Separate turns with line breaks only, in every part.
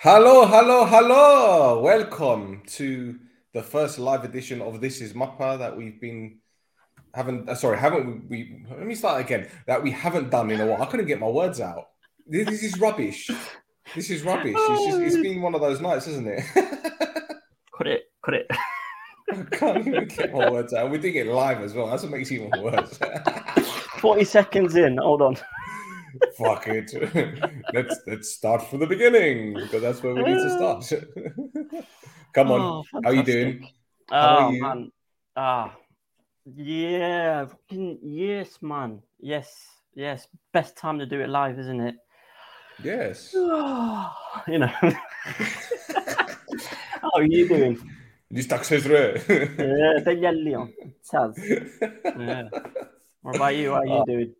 Hello, hello, hello. Welcome to the first live edition of This Is Mappa that we've been haven't uh, sorry, haven't we, let me start again. That we haven't done in a while. I couldn't get my words out. This, this is rubbish. This is rubbish. It's just it's been one of those nights, isn't it?
cut it, cut it.
I can't even get my words out. We're doing it live as well. That's what makes it even worse.
40 seconds in, hold on
fuck it. let's let's start from the beginning because that's where we need to start. Come on, oh, how you doing?
Oh you? man, ah, yeah, yes, man, yes, yes. Best time to do it live, isn't it?
Yes. you know.
how are you doing? Distax Israel. yeah, Leon. Taz. Yeah. What about you? How are you uh, doing?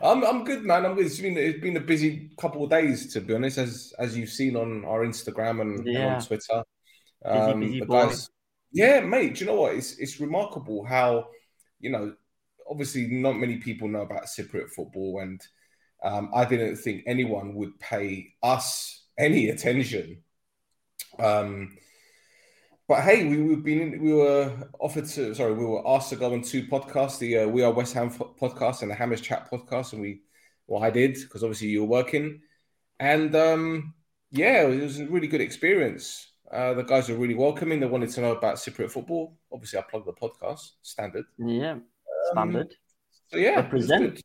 I'm I'm good, man. I'm good. It's been it's been a busy couple of days to be honest, as as you've seen on our Instagram and, yeah. on Twitter.
Um, busy, busy guys,
yeah, mate. Do you know what? It's it's remarkable how you know. Obviously, not many people know about Cypriot football, and um, I didn't think anyone would pay us any attention. Um, but hey, we, we've been we were offered to sorry we were asked to go on two podcasts, the uh, We Are West Ham podcast and the Hammers Chat podcast, and we well I did because obviously you were working, and um, yeah, it was a really good experience. Uh, the guys were really welcoming. They wanted to know about Cypriot football. Obviously, I plugged the podcast
standard.
Yeah,
um, standard. Um, so
yeah, represent.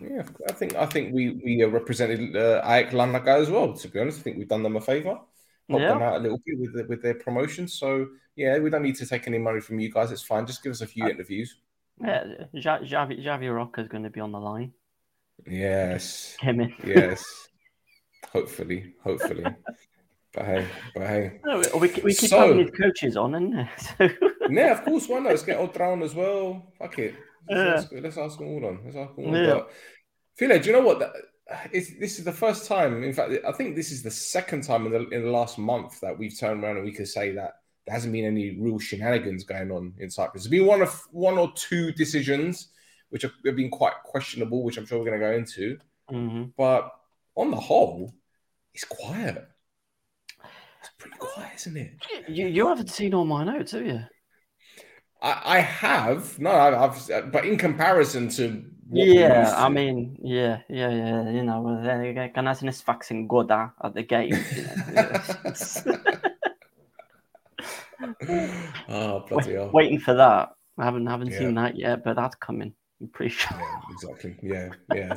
Yeah, I think I think we we uh, represented uh, AEK Larnaca as well. To be honest, I think we've done them a favour help yeah. them out a little bit with the, with their promotion. So yeah, we don't need to take any money from you guys. It's fine. Just give us a few uh, interviews.
Yeah, Javi Javi Rocker is going to be on the line.
Yes.
Him
yes. hopefully, hopefully. but hey, but
hey. No, we, we keep so, having these coaches on, and so.
yeah, of course. Why not? Let's get Old as well. Fuck it. Let's, ask, let's ask them all on. Let's ask them all. Yeah. But, Philo, do you know what? That, this is the first time. In fact, I think this is the second time in the, in the last month that we've turned around and we could say that there hasn't been any real shenanigans going on in Cyprus. There's been one of one or two decisions which have been quite questionable, which I'm sure we're going to go into. Mm-hmm. But on the whole, it's quiet. It's pretty quiet, isn't it?
You, you haven't seen all my notes, have you?
I, I have no, I've, I've, but in comparison to
yeah, I mean, yeah, yeah, yeah. You know, then Ganazin is faxing Goda at the game.
oh, bloody Wait,
Waiting for that. I haven't haven't yeah. seen that yet, but that's coming. I'm pretty sure. Yeah,
exactly. Yeah, yeah.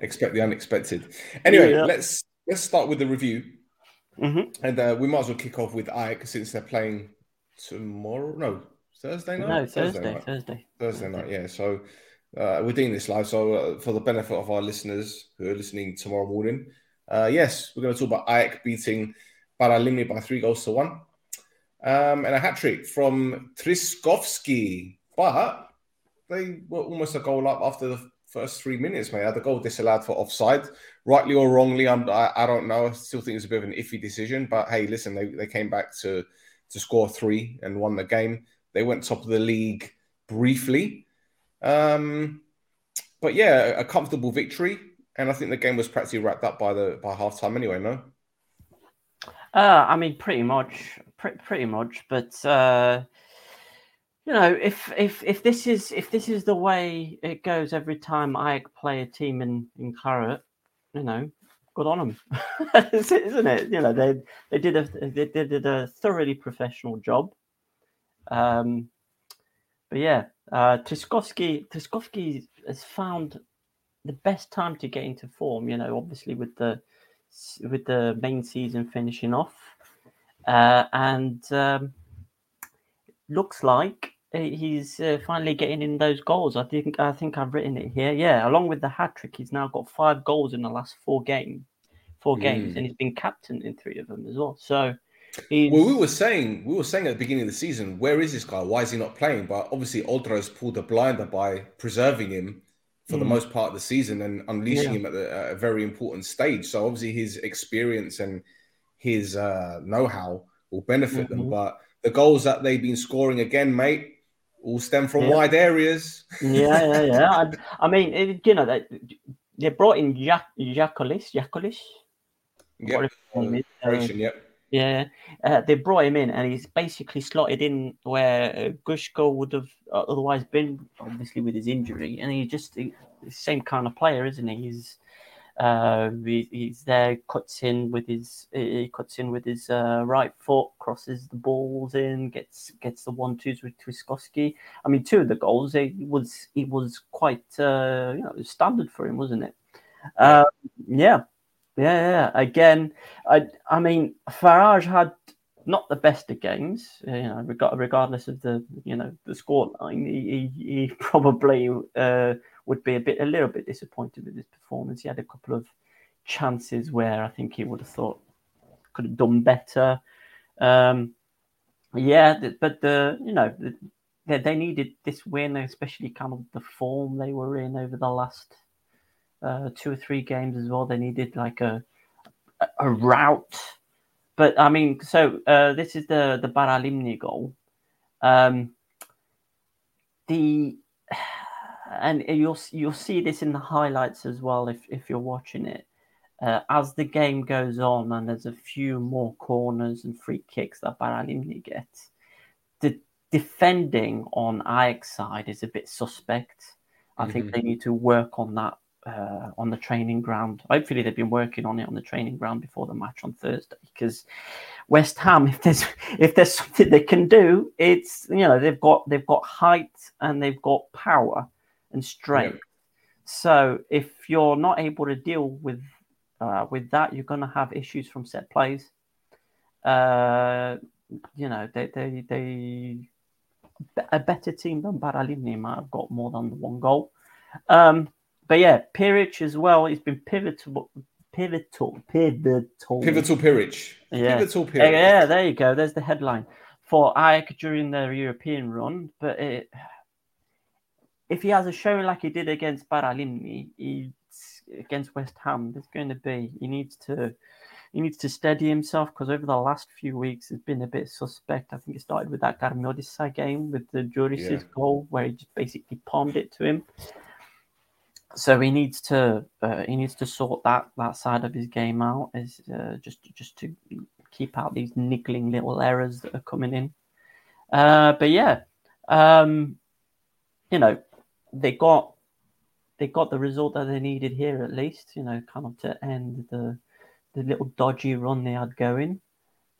Expect the unexpected. Anyway, yeah. let's let's start with the review, mm-hmm. and uh, we might as well kick off with AEK since they're playing tomorrow. No, Thursday night.
No, Thursday. Thursday. Thursday, night. Thursday,
Thursday night. Yeah. So uh, we're doing this live, so uh, for the benefit of our listeners who are listening tomorrow morning, uh, yes, we're going to talk about Ayek beating Paralimni by three goals to one, um, and a hat trick from Trichkovski. But they were almost a goal up after the first three minutes, mate. Had the goal disallowed for offside, rightly or wrongly. I'm, I, I don't know. I still think it's a bit of an iffy decision. But hey, listen, they, they came back to to score three and won the game. They went top of the league briefly. Um, but yeah, a comfortable victory, and I think the game was practically wrapped up by the by halftime anyway. No,
uh, I mean pretty much, pre- pretty much. But uh, you know, if if if this is if this is the way it goes every time I play a team in in claret, you know, good on them, isn't it? You know, they they did a they did a thoroughly professional job. Um, but yeah, uh, Trichkovski, Trichkovski has found the best time to get into form. You know, obviously with the with the main season finishing off, uh, and um, looks like uh, he's uh, finally getting in those goals. I think I think I've written it here. Yeah, along with the hat trick, he's now got five goals in the last four games, four games, mm. and he's been captain in three of them as well. So
He's... Well, we were saying we were saying at the beginning of the season, where is this guy? Why is he not playing? But obviously, has pulled a blinder by preserving him for mm. the most part of the season and unleashing yeah. him at, a very important stage. So obviously, his experience and his uh, know-how will benefit mm-hmm. them. But the goals that they've been scoring again, mate, all stem from yeah. wide areas.
yeah, yeah, yeah. I, I mean, it, you know, they, they brought in Jack Jacolis, Jacolis. Yep. yep. Yeah, uh, they brought him in, and he's basically slotted in where uh, Gyurcsó would have uh, otherwise been, obviously with his injury. And he's just the same kind of player, isn't he? He's uh, he, he's there, cuts in with his he cuts in with his uh, right foot, crosses the balls in, gets gets the one twos with Trichkovski. I mean, two of the goals it was it was quite uh, you know standard for him, wasn't it? Uh, yeah, um, yeah, again, I I mean Farage had not the best of games, you know, regardless of the you know the scoreline, he, he, he probably uh, would be a bit a little bit disappointed with his performance. He had a couple of chances where I think he would have thought could have done better. Um, yeah, but the you know the, they, needed this win, especially kind of the form they were in over the last uh, two or three games as well. They needed like a a route. But I mean, so uh, this is the the Paralimni goal. Um, the and you'll you'll see this in the highlights as well if if you're watching it. Uh, as the game goes on and there's a few more corners and free kicks that Paralimni gets, the defending on AEK side is a bit suspect. I mm-hmm. think they need to work on that uh, on the training ground. Hopefully, they've been working on it on the training ground before the match on Thursday. Because West Ham, if there's if there's something they can do, it's you know they've got they've got height and they've got power and strength. Yeah. So if you're not able to deal with uh, with that, you're going to have issues from set plays. Uh, you know, they they they a better team than Paralimni might have got more than one goal. Um, but yeah, Pirich as well. He's been pivotal, pivotal, pivotal,
pivotal Pirich.
Yeah. Pivotal Pirich. Yeah, there you go. There's the headline for Ayek during their European run. But it, if he has a showing like he did against Paralimni, against West Ham, there's going to be he needs to he needs to steady himself because over the last few weeks it's been a bit suspect. I think it started with that Karmiotissa game with the Jurisi's yeah. goal where he just basically palmed it to him so he needs to uh, he needs to sort that that side of his game out is uh, just just to keep out these niggling little errors that are coming in. Uh, but yeah, um, you know they got they got the result that they needed here at least. You know, kind of to end the the little dodgy run they had going,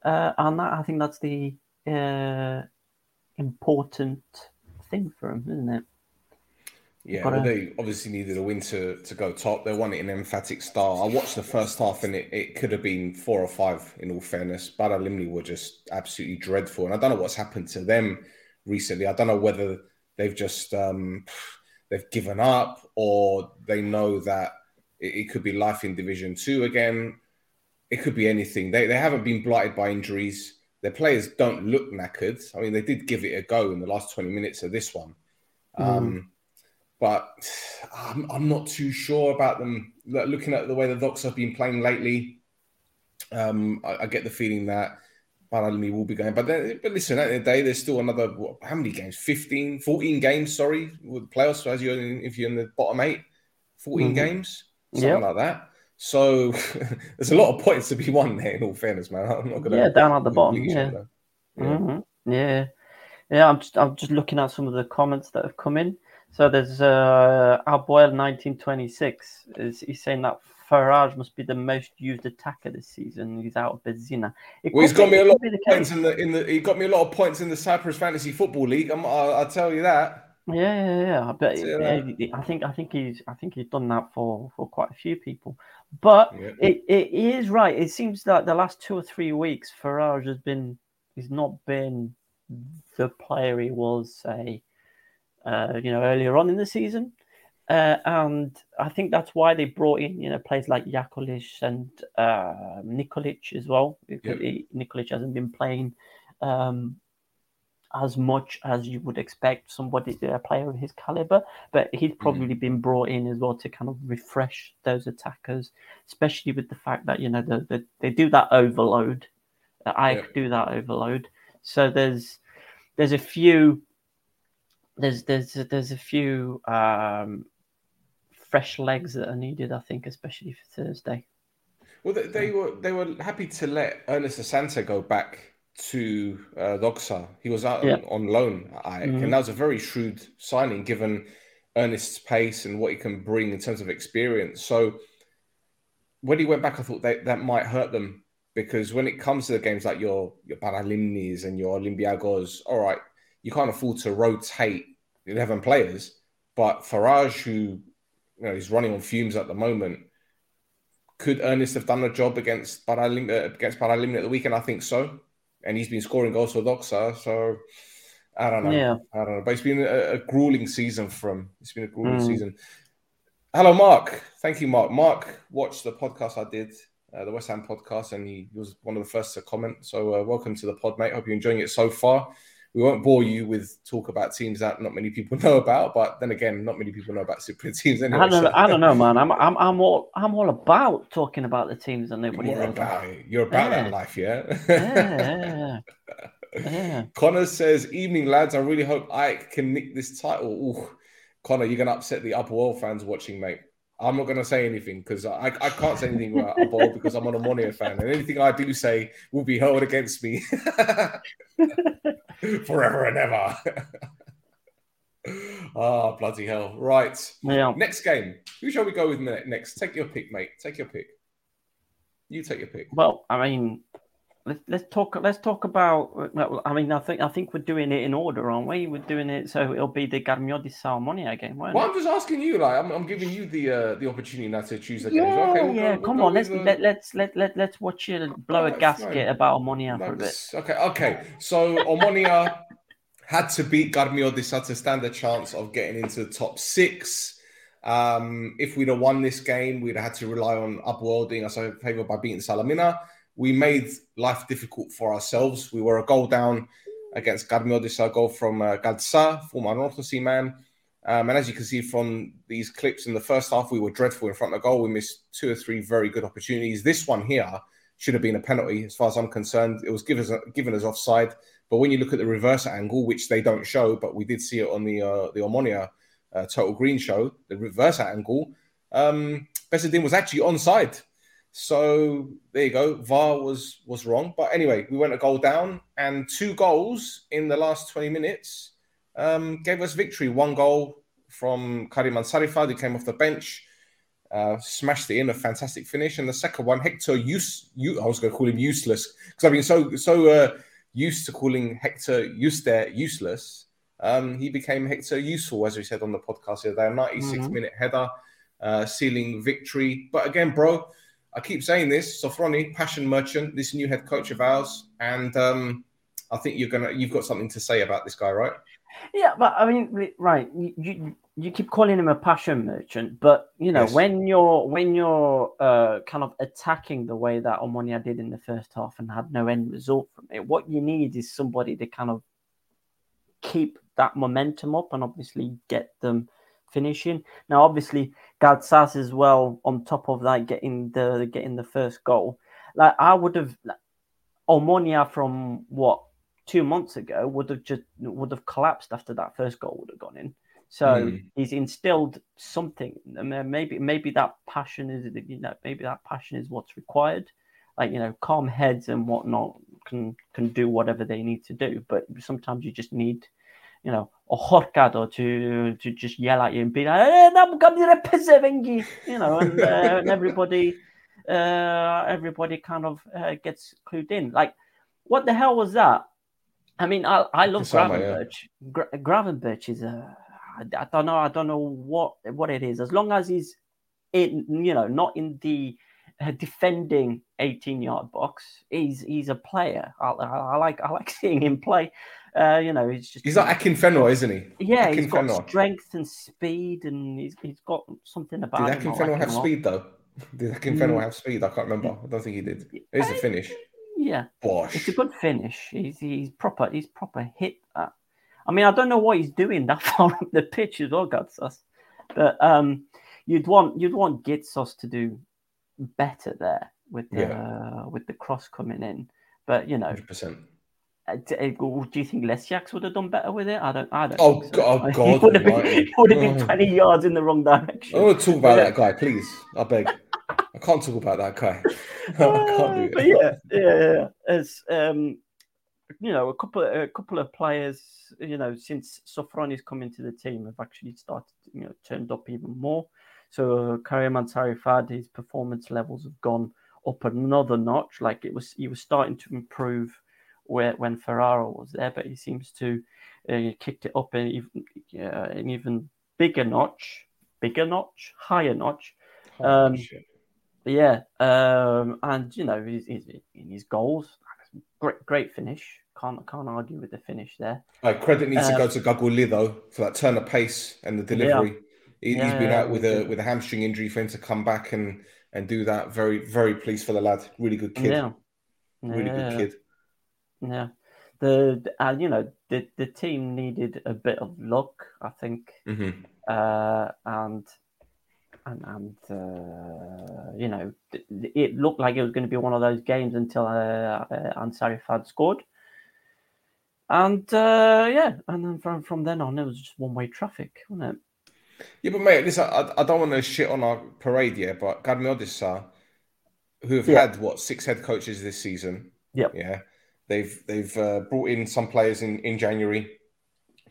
uh, and that I think that's the uh, important thing for him, isn't it?
Yeah, well, they obviously needed a win to, to go top. They won it in emphatic style. I watched the first half and it, it could have been four or five, in all fairness. Paralimni were just absolutely dreadful. And I don't know what's happened to them recently. I don't know whether they've just um, they've given up or they know that it, it could be life in Division 2 again. It could be anything. They, they haven't been blighted by injuries. Their players don't look knackered. I mean, they did give it a go in the last 20 minutes of this one. Mm. Um, but I'm, um, I'm not too sure about them. Looking at the way the Docs have been playing lately, um, I, I, get the feeling that Paralimni will be going. But then, but listen, at the end the day, there's still another what, how many games? 15, 14 games. Sorry, with playoffs. As you're in, if you're in the bottom eight, 14 mm-hmm. games, something yep. like that. So there's a lot of points to be won there. In all fairness, man, I'm not gonna.
Yeah, down at the bottom. Yeah. yeah. Mm-hmm. yeah. yeah, I'm just I'm just looking at some of the comments that have come in. So there's uh, Abuel 1926. Is he saying that Farage must be the most used attacker this season. He's out of Bezina.
It well, he's got be, me a lot of points in the in the. He got me a lot of points in the Cyprus Fantasy Football League. i will tell you that.
Yeah, yeah, yeah. But yeah. I think I think he's I think he's done that for for quite a few people. But yeah. it, it is right. It seems that the last two or three weeks, Farage has been he's not been the player he was say uh, you know, earlier on in the season. Uh, and I think that's why they brought in, you know, players like Yakulish and uh, Nikolic as well. Yep. Nikolic hasn't been playing um, as much as you would expect somebody, uh, a player of his caliber, but he's probably mm-hmm. been brought in as well to kind of refresh those attackers, especially with the fact that, you know, the, the they do that overload. I yep. do that overload. So there's there's a few there's there's there's a few um, fresh legs that are needed, I think, especially for Thursday.
Well, they, they were they were happy to let Ernest Asante go back to uh, Doxa. He was out yeah. on, on, loan mm-hmm. and that was a very shrewd signing given Ernest's pace and what he can bring in terms of experience. So when he went back, I thought that that might hurt them because when it comes to the games like your your Paralimnis and your Olympiagos, all right, you can't afford to rotate 11 players. But Farage, who you know, he's running on fumes at the moment. Could Ernest have done a job against Paralim- uh, against Paralimni at the weekend? I think so, and he's been scoring goals for Doxa. So I don't know. Yeah. I don't know. But it's been a, a grueling season from. It's been a grueling mm. season. Hello, Mark. Thank you, Mark. Mark watched the podcast I did, uh, the West Ham podcast, and he was one of the first to comment. So uh, welcome to the pod, mate. Hope you're enjoying it so far we won't bore you with talk about teams that not many people know about. But then again, not many people know about Super teams. Anyway,
I, don't, so. I don't know, man. I'm, I'm, I'm all, I'm all about talking about the teams and nobody. You're about it.
You're about yeah. that life, yeah. yeah. yeah. Connor says, "Evening, lads. I really hope Ike can nick this title." Ooh, Connor, you're gonna upset the upper world fans watching, mate. I'm not going to say anything because I, I can't say anything about ball because I'm on a Monia fan, and anything I do say will be hurled against me. forever and ever. Ah, oh, bloody hell. Right. Yeah. Next game. Who shall we go with next? Take your pick, mate. Take your pick. You take your pick.
Well, I mean, let's, let's talk. Let's talk about. Well, I mean, I think I think we're doing it in order, aren't we? We're doing it, so it'll be the Garmio di Salmonia again.
Well, it? I'm just asking you. Like, I'm, I'm giving you the uh, the opportunity now to choose
the
game. Yeah,
okay, we'll yeah. Go, come we'll on, let's the... Uh, let, let's let let let's watch you blow oh, a gasket about Omonia for a bit.
Okay, okay. So Omonia had to beat Garmio di Sal to stand a chance of getting into the top six. Um, if we'd have won this game, we'd have had to rely on upworlding us a favour by beating Salamina we made life difficult for ourselves. We were a goal down against Gadmiodis, a goal from uh, Gadsa, former North man. Um, and as you can see from these clips in the first half, we were dreadful in front of goal. We missed two or three very good opportunities. This one here should have been a penalty, as far as I'm concerned. It was given as, given offside. But when you look at the reverse angle, which they don't show, but we did see it on the uh, the Omonia uh, Total Green show, the reverse angle, um, was actually onside so there you go. VAR was was wrong, but anyway, we went a goal down, and two goals in the last twenty minutes um, gave us victory. One goal from Karim Ansarifard, who came off the bench, uh, smashed it in a fantastic finish, and the second one, Hector use you I was going to call him useless because I've been so so uh, used to calling Hector useless. Um, he became Hector useful, as we said on the podcast the other day. A 96 mm-hmm. minute header, uh, sealing victory. But again, bro, I keep saying this, Sofroni, passion merchant, this new head coach of ours, and um, I think you're gonna you've got something to say about this guy, right?
Yeah, but I mean, right? You you keep calling him a passion merchant, but you know yes. when you're when you're uh, kind of attacking the way that Omonia did in the first half and had no end result from it, what you need is somebody to kind of keep that momentum up and obviously get them finishing. Now, obviously, Galtzaz as well on top of that getting the getting the first goal. Like I would have like, Omonia from what two months ago would have just would have collapsed after that first goal would have gone in. So mm. he's instilled something. Maybe maybe that passion is you know maybe that passion is what's required. Like you know, calm heads and whatnot can can do whatever they need to do. But sometimes you just need you know, a horcad or to to just yell at you and be like, eh, you know, and, uh, and everybody uh, everybody kind of uh, gets clued in. Like, what the hell was that? I mean, I, I love uh, Gravenberch. Gra- Gravenberch is a I, I don't know I don't know what what it is. As long as he's in, you know, not in the defending 18 yard box. He's he's a player. I, I, I like I like seeing him play. Uh, you know, he's just
he's like Akinfenwa, isn't he?
Yeah,
Akin
he's got strength and speed, and he's, he's got something about.
Did Akin
Fenroy
have speed though? Did Akinfenwa mm. have speed? I can't remember. I don't think he did. It is a finish.
Yeah,
Bosh.
it's a good finish. He's he's proper. He's proper hit that. Uh, I mean, I don't know what he's doing that far up the pitch as well, Gatsas. But um, you'd want you'd want Gitsos to do better there with the yeah. uh, with the cross coming in. But you know, 100%. Do you think Lesiak's would have done better with it? I don't.
I
don't.
Oh, so. God! Oh,
God would have been, would have been oh. twenty yards in the wrong direction.
I want to talk about that guy, please. I beg. I can't talk about that guy.
I uh, can't do it. But yeah, yeah, yeah. As um, you know, a couple a couple of players, you know, since Sofroni's come into the team, have actually started, you know, turned up even more. So Karim Ansarifard, his performance levels have gone up another notch. Like it was, he was starting to improve where, when Ferraro was there, but he seems to uh, kicked it up an even uh, an even bigger notch, bigger notch, higher notch. Um, yeah, um, and you know, he's, he's in his goals, great, great finish. Can't can't argue with the finish there.
Uh, credit needs um, to go to Gaguli though for that turn of pace and the delivery. Yeah. He, has yeah, been out with a with a hamstring injury for him to come back and and do that. Very very pleased for the lad. Really good kid. Yeah. Really good kid. Yeah. The
uh, you know the the team needed a bit of luck, I think, mm-hmm. uh, and and, and uh, you know it looked like it was going to be one of those games until uh, uh, Ansarifard scored, and uh, yeah, and then from from then on it was just one way traffic, wasn't it?
Yeah, but mate, listen, I, I don't want to shit on our parade here, but Karmiotissa, who have yeah. had what six head coaches this season. Yeah, yeah, they've they've uh, brought in some players in in January.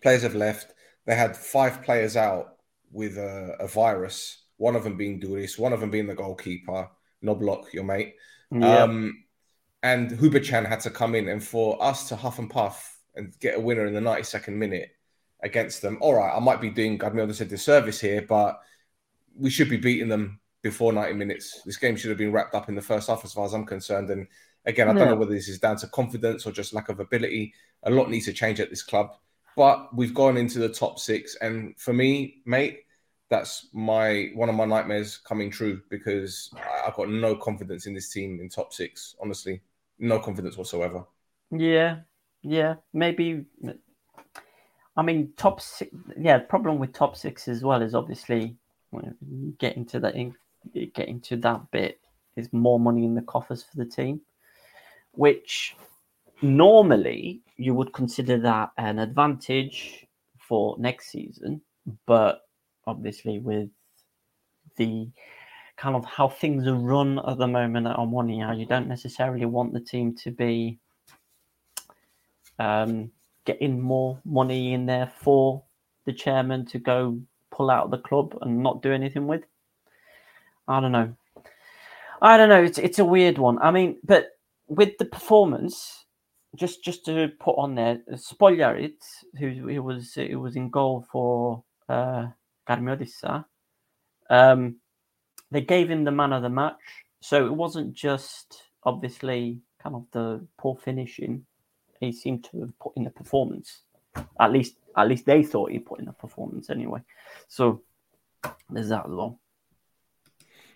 Players have left. They had five players out with a, a virus. One of them being Duris, one of them being the goalkeeper, Noblock, your mate.
Yeah. Um,
and Huberchan had to come in, and for us to huff and puff and get a winner in the 92nd minute against them. All right, I might be doing God knows a disservice here, but we should be beating them before 90 minutes. This game should have been wrapped up in the first half, as far as I'm concerned. And again, I yeah. don't know whether this is down to confidence or just lack of ability. A lot needs to change at this club, but we've gone into the top six. And for me, mate, that's my one of my nightmares coming true because I've got no confidence in this team in top six. Honestly, no confidence whatsoever.
Yeah, yeah. Maybe I mean, top six. Yeah, the problem with top six as well is obviously getting to that getting to that bit is more money in the coffers for the team, which normally you would consider that an advantage for next season, but obviously with the kind of how things are run at the moment at Omonia, you don't necessarily want the team to be um, getting more money in there for the chairman to go pull out the club and not do anything with. I don't know. I don't know. It's it's a weird one. I mean, but with the performance, just just to put on there, Spoljaric, who it was it was in goal for uh, Karmiotissa, um, they gave him the man of the match. So it wasn't just obviously kind of the poor finishing he seemed to have put in a performance. At least, at least they thought he put in a performance anyway. So there's that as well.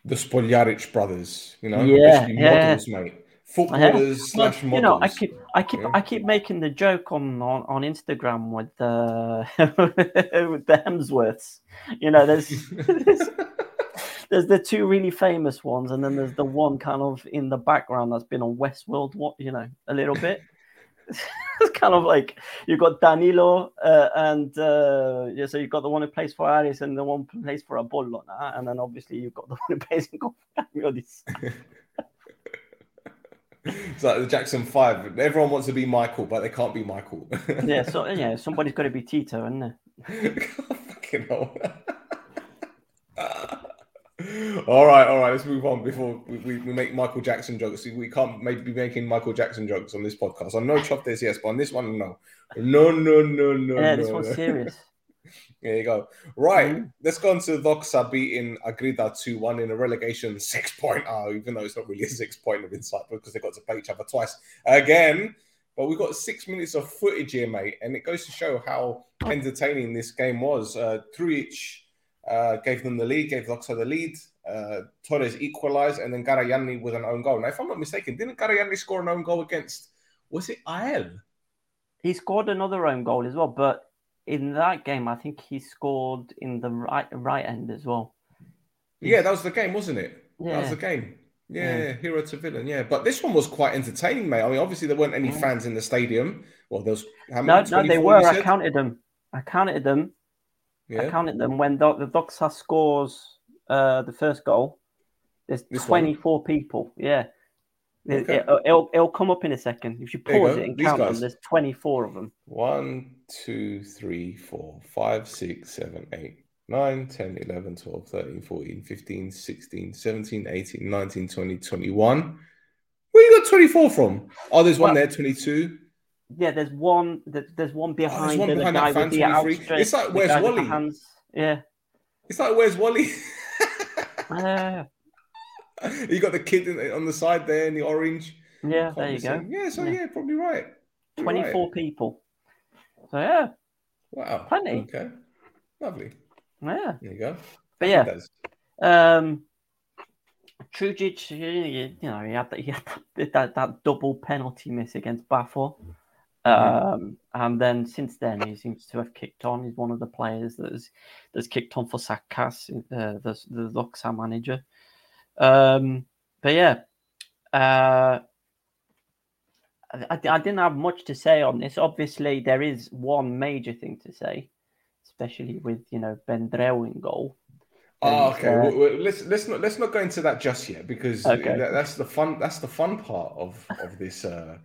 The Spoljaric brothers, you know, yeah, yeah. mate. Footballers slash models.
You know, I keep, I keep, yeah. I keep making the joke on on, on Instagram with the uh, with the Hemsworths. You know, there's, there's there's the two really famous ones, and then there's the one kind of in the background that's been on Westworld, what you know, a little bit. it's kind of like you've got Danilo, uh, and uh, yeah, so you've got the one who plays for Aris and the one who plays for Apollo, and then obviously you've got the one who plays in
it's like the Jackson Five. Everyone wants to be Michael, but they can't be Michael.
yeah, so yeah, somebody's got to be Tito, isn't there?
God, fucking hell all right, all right. Let's move on before we, we, we, make Michael Jackson jokes. We can't maybe be making Michael Jackson jokes on this podcast. I know Chop this, yes, but on this one, no, no, no, no,
no. Yeah,
no, this
one's no. serious.
there you go. Right, mm-hmm. let's go on to Doxa beating Akritas two one in a relegation six point. Oh, even though it's not really a six point of insight because they got to play each other twice again. But we've got six minutes of footage here, mate, and it goes to show how oh. entertaining this game was. Uh, Truic uh, gave them the lead, gave Doxa the lead. Uh, Torres equalised, and then Garayani with an own goal. Now, if I'm not mistaken, didn't Garayani score an own goal against? Was it IL?
He scored another own goal as well, but in that game, I think he scored in the right right end as well.
Yeah, that was the game, wasn't it? Yeah. That was the game. Yeah, yeah, hero to villain. Yeah, but this one was quite entertaining, mate. I mean, obviously there weren't any yeah. fans in the stadium. Well, there was.
How many, no, no, they were. I counted them. I counted them, yeah. I counted them when the, the Doxa scores uh, the first goal. There's this 24 one. people. Yeah. Okay. It, will it'll, it'll come up in a second. If you pause you it and These count guys. them, there's 24 of them.
1, 2, 3, 4, 5, 6, 7, 8, 9, 10, 11, 12, 13, 14, 15, 16, 17, 18, 19, 20, 21. Where you got 24 from? Oh, there's one well, there, 22
yeah, there's one. There's one behind. Oh, there's one behind that fan
It's like where's Wally? Hands.
Yeah.
It's like where's Wally? uh, you got the kid on the side there in the orange.
Yeah, there you go.
Yeah, so yeah, yeah probably right.
Probably Twenty-four right. people. So yeah.
Wow. Plenty. Okay. Lovely. Yeah.
There you go. But yeah. Um.
Trujic,
you know, he had, that, he had that, that, that double penalty miss against Baffle. Mm-hmm. Um, and then since then, he seems to have kicked on. He's one of the players that's that's kicked on for Sakas, uh, the the Doxa manager. Um, but yeah, uh, I, I, didn't have much to say on this. Obviously, there is one major thing to say, especially with you know Ben in goal.
Oh, okay. Uh, well, well, let's let's not let's not go into that just yet because okay. that, that's the fun that's the fun part of of this. Uh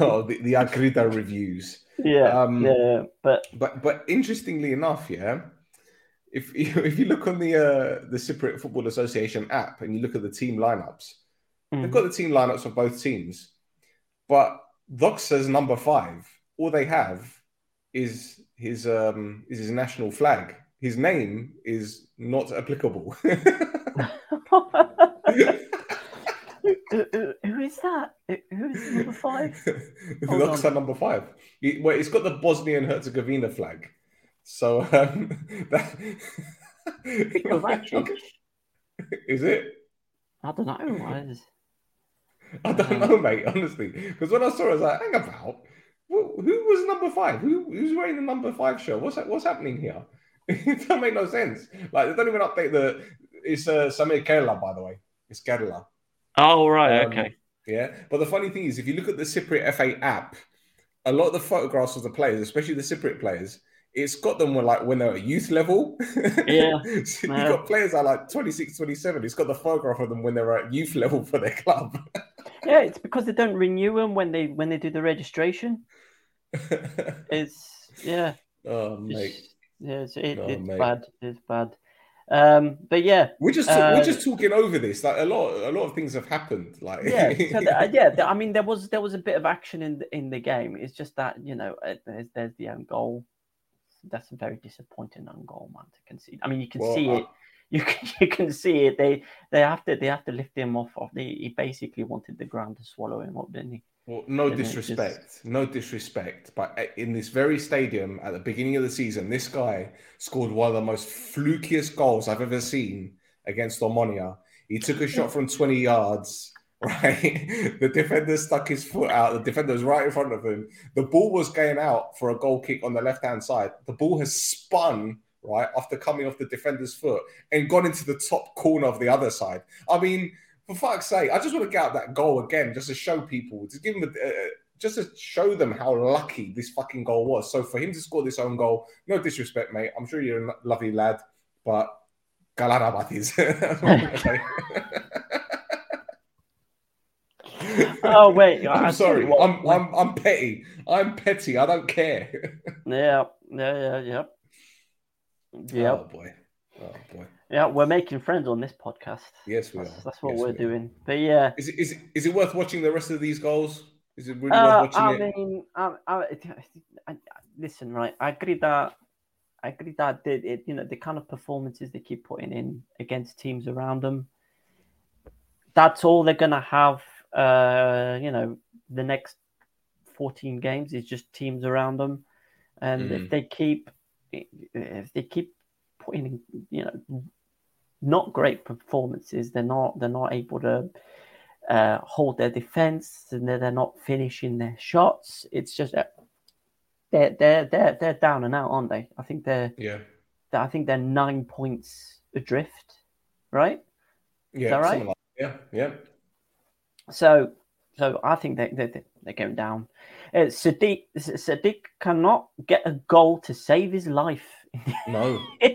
oh, the, the Akrita reviews.
Yeah, um, yeah, but
but but interestingly enough, yeah, if you, if you look on the uh, the Cypriot Football Association app and you look at the team lineups, mm. they've got the team lineups of both teams, but Doxa's number five. All they have is his um is his national flag. His name is not applicable.
who is that? Who's number five?
Looks number five. He, well, it's got the Bosnia and Herzegovina flag. So um, that.
is it? I don't know. I
don't um... know, mate. Honestly, because when I saw it, I was like, "Hang about, who, was number five? Who, who's wearing the number five shirt? What's what's happening here? it don't make no sense. Like they don't even update the. It's uh, Samir Kerala, by the way. It's Kerala.
Oh, right. Um, okay.
Yeah. But the funny thing is, if you look at the Cypriot FA app, a lot of the photographs of the players, especially the Cypriot players, it's got them when, like when they're at youth level.
Yeah.
so you've got players that are like 26, 27. It's got the photograph of them when they're at youth level for their club.
yeah, it's because they don't renew them when they when they do the registration. it's yeah. Oh
mate.
It's, yeah, it's, it, oh, it's mate. bad. It's bad. Um, but yeah,
we're just uh, we're just talking over this. Like a lot, a lot of things have happened. Like
yeah, so the, uh, yeah. I mean, there was there was a bit of action in the, in the game. It's just that you know, uh, there's, there's the own goal. That's a very disappointing own goal, man. To concede. I mean, you can well, see it. You can, you can see it. They they have to they have to lift him off. of. he basically wanted the ground to swallow him up, didn't he?
Well, no disrespect, just... no disrespect, but in this very stadium at the beginning of the season, this guy scored one of the most flukiest goals I've ever seen against Omonia. He took a shot from 20 yards, right? the defender stuck his foot out. The defender was right in front of him. The ball was going out for a goal kick on the left hand side. The ball has spun, right, after coming off the defender's foot and gone into the top corner of the other side. I mean, for fuck's sake, I just want to get out that goal again, just to show people, to give them, uh, just to show them how lucky this fucking goal was. So for him to score this own goal, no disrespect, mate. I'm sure you're a lovely lad, but Galarabatis. oh wait, I I'm sorry. What... I'm, I'm I'm petty. I'm petty. I don't
care. yeah, yeah, yeah, yeah.
Yeah. Oh boy. Oh
boy. Yeah, we're making friends on this podcast.
Yes, we are.
That's, that's what
yes,
we're we doing. But yeah,
is it, is it, is it worth watching the rest of these goals? Is it really uh, worth watching? I it? mean, I, I,
I, listen, right? I agree that I agree that did it. You know, the kind of performances they keep putting in against teams around them. That's all they're gonna have. Uh, you know, the next fourteen games is just teams around them, and mm. if mm-hmm. they keep if they keep putting, you know not great performances. They're not they're not able to uh, hold their defense, and they're, they're not finishing their shots. It's just uh, they're they're they're they're down and out, aren't they? I think they're
yeah.
They're, I think they're nine points adrift, right? Yeah, right?
Like, yeah, yeah.
So, so I think they they they're going down. Uh, Sadiq Sadiq cannot get a goal to save his life.
No.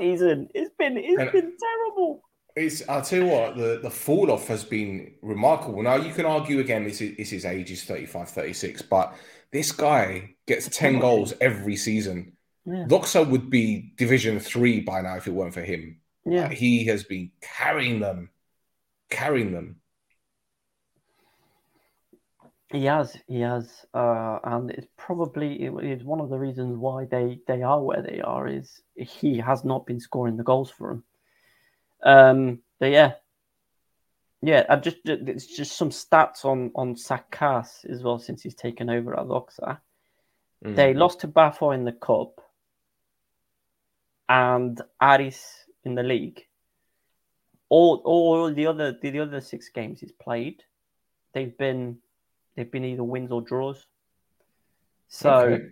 season.
It's been it's and been terrible. It's I'll tell you
what, the, the fall off has been remarkable. Now you can argue again this is, this age is 35, 36, but this guy gets 10 goals every season. Yeah. Doxa would be division three by now if it weren't for him.
Yeah.
He has been carrying them, carrying them.
He has, he has, uh, and it's probably it, it's one of the reasons why they they are where they are is he has not been scoring the goals for them. Um, but yeah, yeah, I just it's just some stats on on Sakas as well since he's taken over at Oxa. Mm. They mm-hmm. lost to Bafo in the cup and Aris in the league. All all the other the, the other six games he's played, they've been They've been either wins or draws. So okay.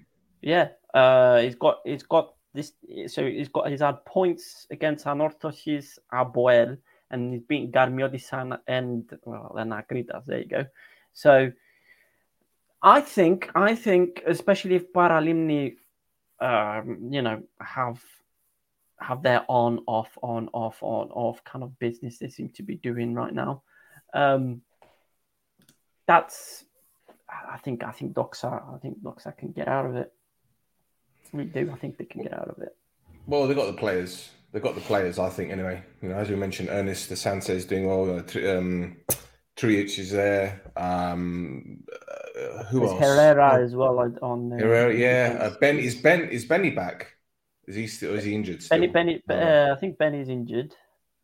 yeah, uh, he's got he's got this. So he's got he's had points against Anorthosis, APOEL, and he's beaten Garmiodisan and well, and Akritas. There you go. So I think I think especially if Paralimni, um, you know, have have their on off on off on off kind of business they seem to be doing right now. Um, that's I think I think Doxa I think Doxa can get out of it. We do. I think they can get out of it.
Well, they've got the players. They've got the players. I think anyway. You know, as we mentioned, Ernest De Sanchez doing well. Uh, um, Triucci is there. Um, uh, who else?
Herrera as well on.
Uh, Herrera, yeah. Uh, ben is Ben is Benny back? Is he still? Is he injured? Still?
Benny, Benny. Uh, I think Benny's injured.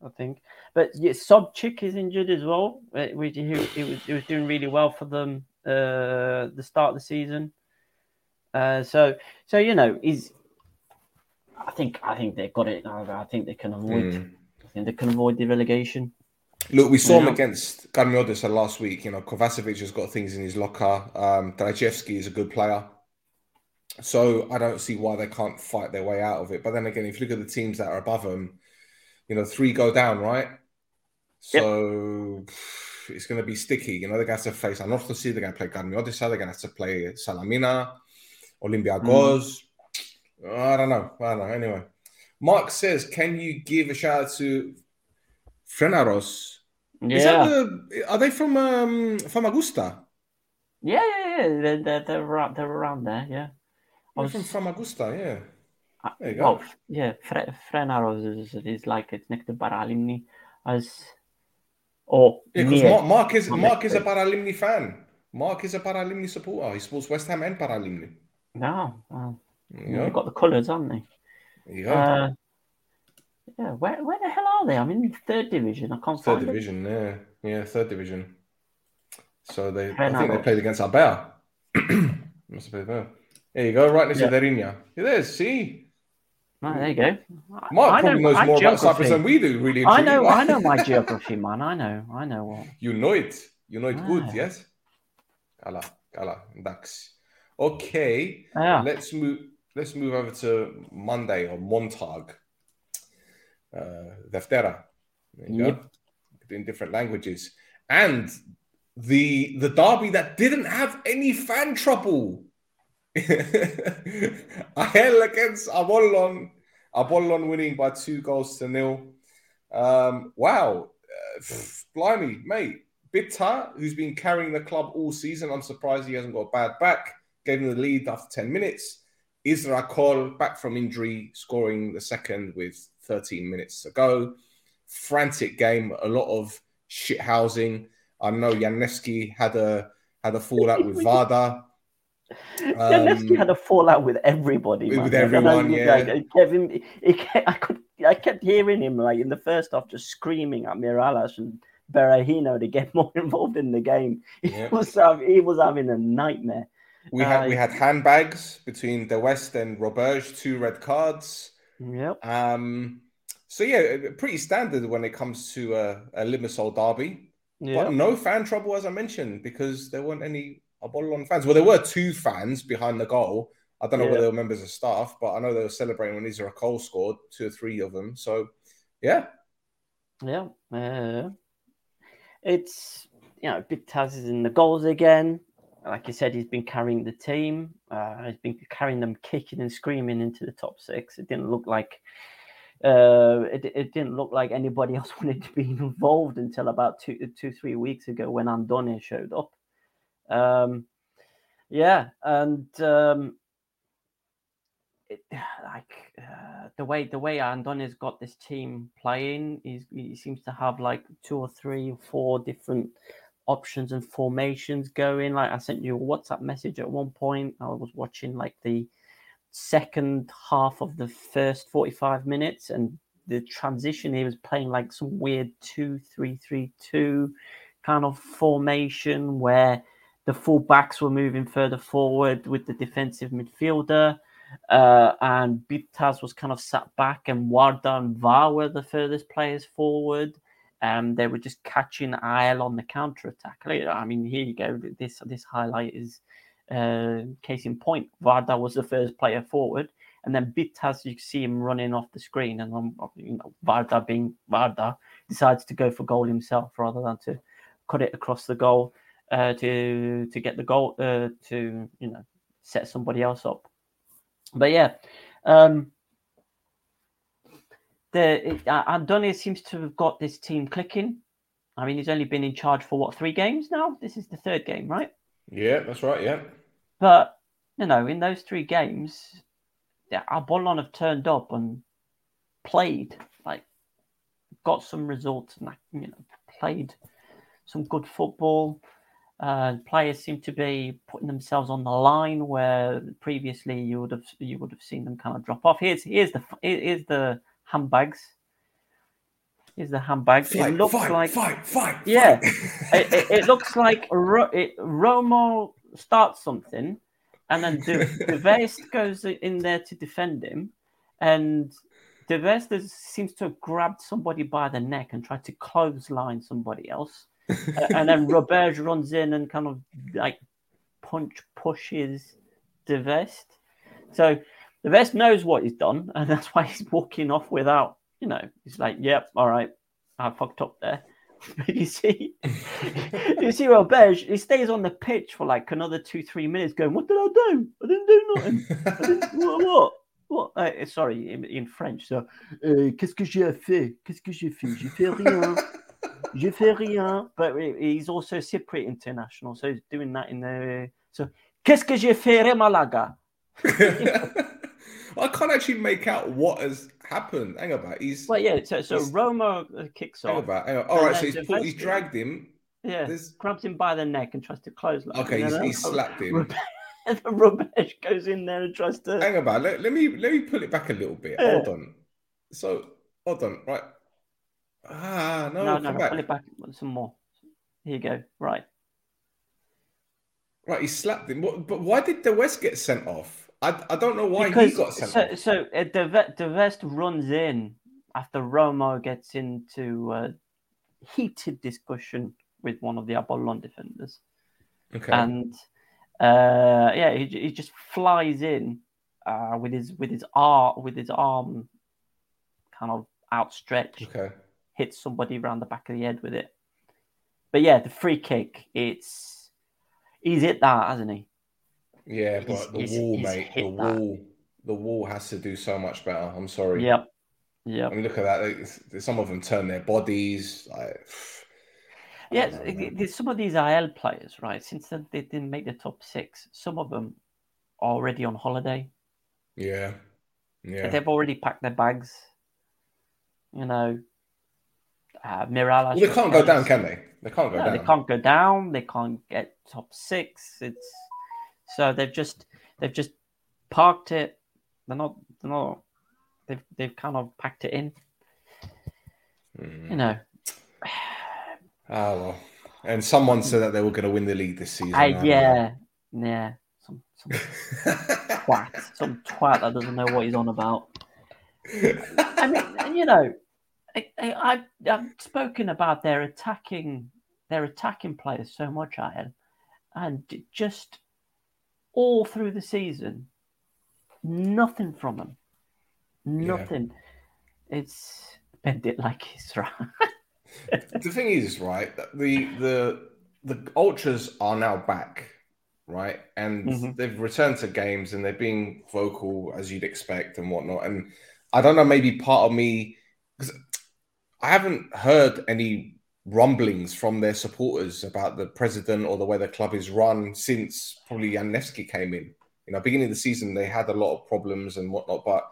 I think, but yeah, Sobchik is injured as well. Uh, we, he, he, was, he was doing really well for them uh, the start of the season. Uh, so, so you know, is I think I think they've got it. I, think they can avoid. Mm. I think they can avoid the relegation.
Look, we saw yeah. him against Ganmiodas last week. You know, Kovacevic has got things in his locker. Um, Drajewski is a good player. So I don't see why they can't fight their way out of it. But then again, if you look at the teams that are above them, you know, three go down, right? So yep it's going to be sticky. You know, they're going to have to face Anorthosis, they're going to play Karmiotissa, they're going to have to play Salamina, Olympiacos. Mm. I don't know. I don't know. Anyway, Mark says, can you give a shout out to Frenaros?
Yeah. The,
are they from um, Famagusta?
Yeah, yeah, yeah. They're, they're, they're, around, they're
around there, yeah. I was... from Famagusta, yeah. Uh, there you go.
yeah, Fre- Frenaros is, is like it's next to Paralimni. As or because
yeah, Mark, Mark, is Mark is a Paralimni fan. Mark is a Paralimni supporter. He supports West Ham and Paralimni.
No, well, yeah. they've got the colours, haven't they?
Yeah. Uh,
yeah. Where where the hell are they? I'm in third division. I can't third
division. It. Yeah, yeah, third division. So they, Fair I think they played against Albert. Must have played there. There you go, right next yeah. to Derinya. It is. See,
Oh, there you go.
Mark I probably know, knows more about Cyprus than we do, really.
I know, I know my geography, man. I know,
I know what. You know it. You know it good, ah. yes? Καλά, καλά, εντάξει. Okay, yeah. let's move. Let's move over to Monday or Montag. Uh, Deftera. Yep. In different languages, and the the derby that didn't have any fan trouble. hell against Apollon Apollon winning by two goals to nil. Um, wow, uh, pff, blimey, mate. Bitta, who's been carrying the club all season, I'm surprised he hasn't got a bad back. Gave him the lead after 10 minutes. Isra Kol, back from injury, scoring the second with 13 minutes to go. Frantic game, a lot of shit housing. I know Janeski had a had a fallout with Vada.
Zelensky um, had a fallout with everybody. With
man. everyone, I yeah. Like, uh,
Kevin, kept, I could, I kept hearing him like in the first half, just screaming at Mirallas and Berahino to get more involved in the game. He was, he was having a nightmare.
We uh, had we had handbags between the West and Roberge, two red cards.
Yep.
Um. So yeah, pretty standard when it comes to a, a Limassol derby. Yeah. But no fan trouble, as I mentioned, because there weren't any Apollon fans. Well, there were two fans behind the goal. I don't know yeah. whether they were members of staff, but I know they were celebrating when Israel Cole scored, two or three of them. So, yeah.
Yeah. Uh, it's, you know, Big Taz is in the goals again. Like you said, he's been carrying the team. Uh, he's been carrying them kicking and screaming into the top six. It didn't look like uh, it, it didn't look like anybody else wanted to be involved until about two, two three weeks ago when Andone showed up. Um, yeah, and um, it, like uh, the way the way Andoni's got this team playing, he seems to have like two or three or four different options and formations going. Like I sent you a WhatsApp message at one point. I was watching like the second half of the first 45 minutes and the transition he was playing like some weird two three three two kind of formation where the full backs were moving further forward with the defensive midfielder. Uh, and Bitas was kind of sat back, and Warda and Var were the furthest players forward. and um, they were just catching AEL on the counter attack. I mean, here you go. This this highlight is uh, case in point. Varda was the first player forward, and then Bitas, you see him running off the screen, and you know, Varda being Varda decides to go for goal himself rather than to cut it across the goal. Uh, to to get the goal uh, to you know set somebody else up. But yeah, um, the it, seems to have got this team clicking. I mean, he's only been in charge for what three games now. This is the third game, right?
Yeah, that's right. Yeah,
but you know, in those three games, Apollon have turned up and played like got some results and you know played some good football. Uh, players seem to be putting themselves on the line where previously you would have you would have seen them kind of drop off. Here's here's the here's the handbags. Here's the handbags. Fight, it looks fight, like fight,
fight.
Yeah, it, it, it, looks like Ro, it, Romo starts something, and then De, De Vest goes in there to defend him, and De Vest seems to have grabbed somebody by the neck and tried to clothesline somebody else and then Robert runs in and kind of like punch pushes the vest. So the vest knows what he's done, and that's why he's walking off without, you know, he's like, "Yep, all right, I fucked up there." But you see, you see, Robert, he stays on the pitch for like another two, three minutes, going, "What did I do? I didn't do nothing. Didn't, what? what? uh, sorry, in, in, French. So, uh, qu'est-ce que j'ai fait? Qu'est-ce que j'ai fait? J'ai fait rien je but he's also Cypriot international, so he's doing that in the. So, qu'est-ce que je ferai, Malaga?
I can't actually make out what has happened. Hang about, he's.
Well, yeah. So, so uh, kicks
off. About, hang about. All right, so he's, he's dragged him.
Yeah, There's... grabs him by the neck and tries to close.
Like, okay, he's, he's slapped him.
Rubesh goes in there and tries to.
Hang about, let, let me let me pull it back a little bit. Yeah. Hold on. So hold on, right? Ah, no. No, no, back.
pull it back some more. Here you go. Right.
Right, he slapped him. but why did the West get sent off? I, I don't know why because, he got sent so, off. So uh, the,
the West runs in after Romo gets into heated discussion with one of the Apollon defenders. Okay. And uh, yeah, he, he just flies in uh, with his with his arm with his arm kind of outstretched.
Okay
hits somebody around the back of the head with it. But yeah, the free kick, it's he's hit that, hasn't he?
Yeah, but he's, the he's, wall, he's mate, the wall, the wall has to do so much better. I'm sorry.
Yep. Yeah. I
mean, look at that. Some of them turn their bodies. Like,
yeah, know, some of these AEL players, right? Since they didn't make the top six, some of them are already on holiday.
Yeah. Yeah.
They've already packed their bags. You know, uh, Mirala.
Well, they can't go down, can they? They can't go no, down. They
can't go down. They can't get top six. It's so they've just they've just parked it. They're not. They're not. They've they've kind of packed it in. Mm. You know. oh,
well. And someone said that they were going to win the league this season.
yeah, yeah. Some, some twat, some twat that doesn't know what he's on about. I mean, you know, I, I, I've spoken about their attacking their attacking players so much, Ian, and just all through the season, nothing from them, nothing. Yeah. It's bend it like it's right. the
thing is, right, the the the ultras are now back, right, and mm-hmm. they've returned to games and they are being vocal as you'd expect and whatnot. And I don't know, maybe part of me because I haven't heard any rumblings from their supporters about the president or the way the club is run since probably Nevsky came in. You know, beginning of the season, they had a lot of problems and whatnot, but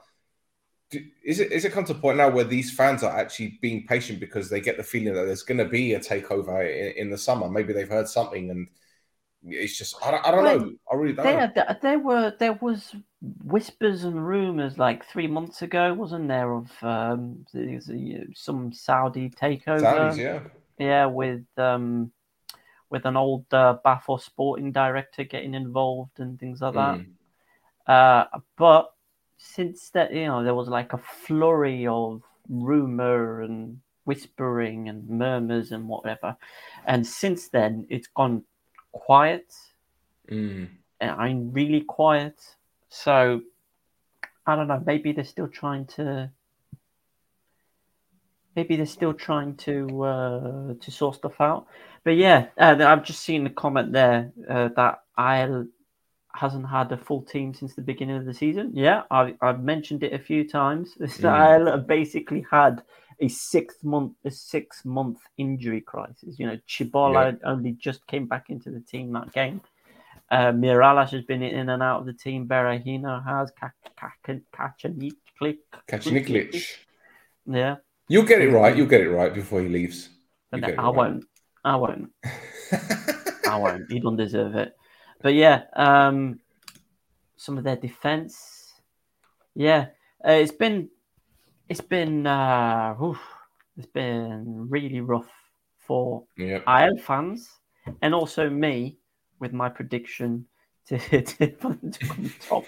is it is it come to a point now where these fans are actually being patient because they get the feeling that there's going to be a takeover in, in the summer? Maybe they've heard something, and it's just I don't, I don't well, know. I really don't. There, know.
there were there was whispers and rumors like three months ago, wasn't there, of um, some Saudi takeover? Saudis, yeah,
yeah,
with um, with an old uh, sporting director getting involved and things like that. Mm. Uh, but since that, you know, there was like a flurry of rumor and whispering and murmurs and whatever, and since then it's gone quiet.
Mm.
And I'm really quiet so I don't know. Maybe they're still trying to. Maybe they're still trying to uh, to sort stuff out. But yeah, uh, I've just seen the comment there uh, that AEL hasn't had a full team since the beginning of the season. Yeah, I, have mentioned it a few times. Mm. AEL basically had a six month a six month injury crisis. You know, Chibola yeah. only just came back into the team that game. Uh, Mirallas has been in and out of the team. Berahino has. Kachaniklic.
Yeah. You'll get it right. You'll get it right before he leaves.
I won't. I won't. I won't. He don't deserve it. But yeah, um, some of their defense. Yeah, uh, it's been, it's been, uh, oof, it's been really rough for
yep.
AEL fans and also me with my prediction to hit it to top.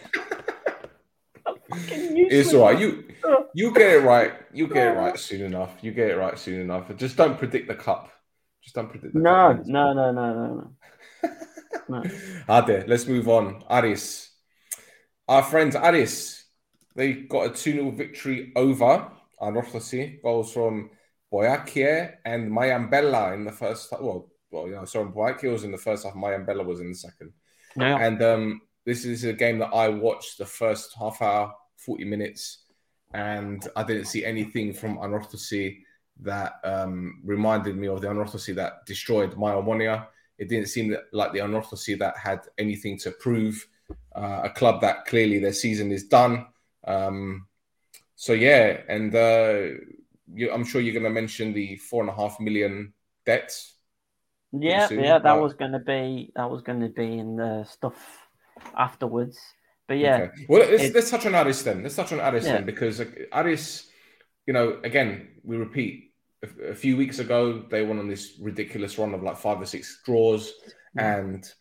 It's all right. You you get it right. You get it right soon enough. You get it right soon enough. Just don't predict the cup. Just don't predict.
The no, cup. no, no, no, no, no, no.
Ade, let's move on. Aris, our friends Aris, they got a 2 0 victory over Anorthosis. Goals from Boyakie and Mayambella in the first. Well, well, you know, I saw White Kills in the first half. My was in the second. Yeah. And um, this is a game that I watched the first half hour, 40 minutes, and I didn't see anything from Anorthosis that um, reminded me of the Anorthosis that destroyed my Omonia. It didn't seem that, like the Anorthosis that had anything to prove. Uh, a club that clearly their season is done. Um, so yeah, and uh, you, I'm sure you're going to mention the four and a half million debt
yeah, soon, yeah, but... that was gonna be that was gonna be in the stuff afterwards. But yeah,
okay. well, let's, let's, touch on Aris then. Let's touch on Aris yeah. then because Aris, you know, again, we repeat. A, a few weeks ago, they went on this ridiculous run of like five or six draws, yeah. Mm. and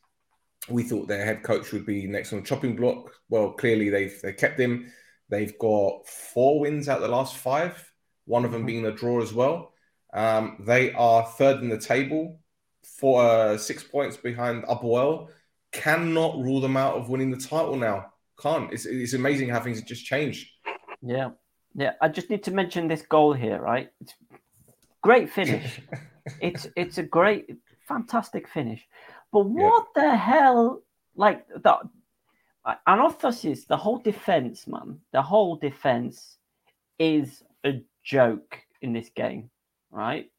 we thought their head coach would be next on the chopping block. Well, clearly they've they kept him. They've got four wins out the last five, one of them mm-hmm. being a draw as well. Um, they are third in the table four, uh, six points behind APOEL, Cannot rule them out of winning the title now. Can't. It's, it's amazing how things have just changed.
Yeah. Yeah. I just need to mention this goal here, right? It's great finish. it's it's a great, fantastic finish. But what yeah. the hell? Like, the, and the whole defense, man, the whole defense is a joke in this game, right?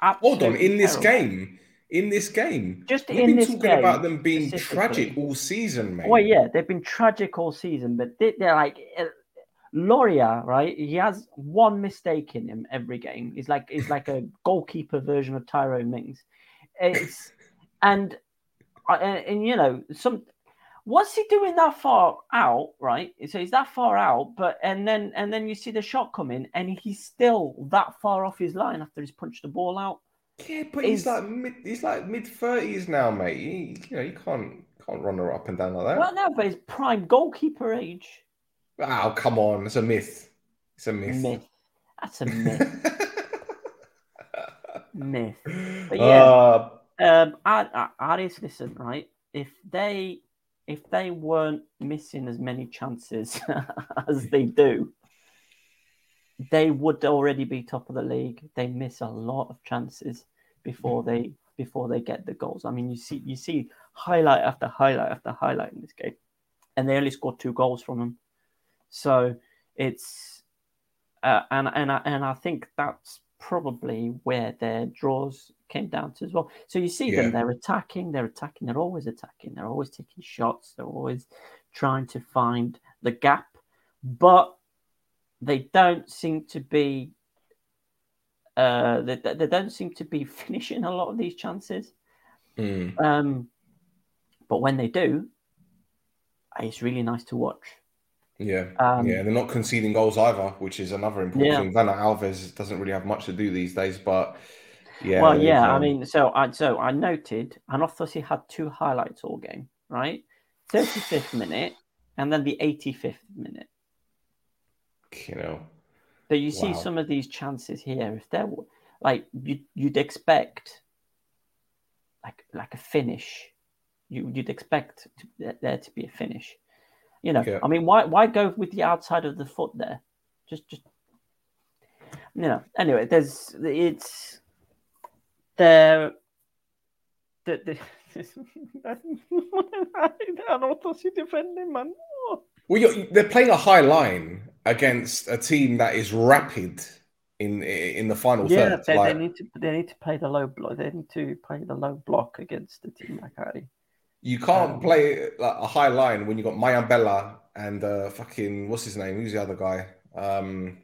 Absolutely Hold on, in terrible. this game, in this game.
Just We've in been talking
about them being tragic all season, mate.
Well, yeah, they've been tragic all season, but they, are like uh, Loria, right? He has one mistake in him every game. He's like he's like a goalkeeper version of Tyrone Mings. It's and, uh, and and you know some. What's he doing that far out, right? So he's that far out, but and then and then you see the shot coming, and he's still that far off his line after he's punched the ball out.
Yeah, but he's, he's like mid, he's like mid thirties now, mate. He, you know, you can't can't run her up and down like that.
Well, no, but it's prime goalkeeper age.
Oh, come on, it's a myth. It's a myth. myth.
That's a myth. myth. But yeah, uh, um, I, listen, right? If they if they weren't missing as many chances as they do, they would already be top of the league. They miss a lot of chances before mm-hmm. they before they get the goals. I mean, you see you see highlight after highlight after highlight in this game, and they only scored two goals from them. So it's uh, and and I, and I think that's probably where their draws came down to as well. So you see yeah. them; they're attacking, they're attacking, they're always attacking, they're always taking shots, they're always trying to find the gap, but they don't seem to be uh, they, they don't seem to be finishing a lot of these chances. Mm. Um, but when they do, uh, it's really nice to watch.
Yeah, um, yeah, they're not conceding goals either, which is another important yeah. thing. Vanna Alves doesn't really have much to do these days, but yeah. Well,
yeah, um... I mean, so I so I noted Anorthosis had two highlights all game, right? Thirty fifth minute, and then the eighty fifth minute.
You know,
but you wow. see some of these chances here. If they're like you, you'd expect like like a finish. You, you'd expect to, there to be a finish. You know, yeah. I mean, why why go with the outside of the foot there? Just just you know. Anyway, there's it's there.
The, the, I don't defending man. Well, they're playing a high line against a team that is rapid in in the final yeah, third. They,
like, they need to they need to play the low block. They need to play the low block against a team like Harry.
You can't um, play like, a high line when you got Mayambella and uh, fucking what's his name? Who's the other guy? Um,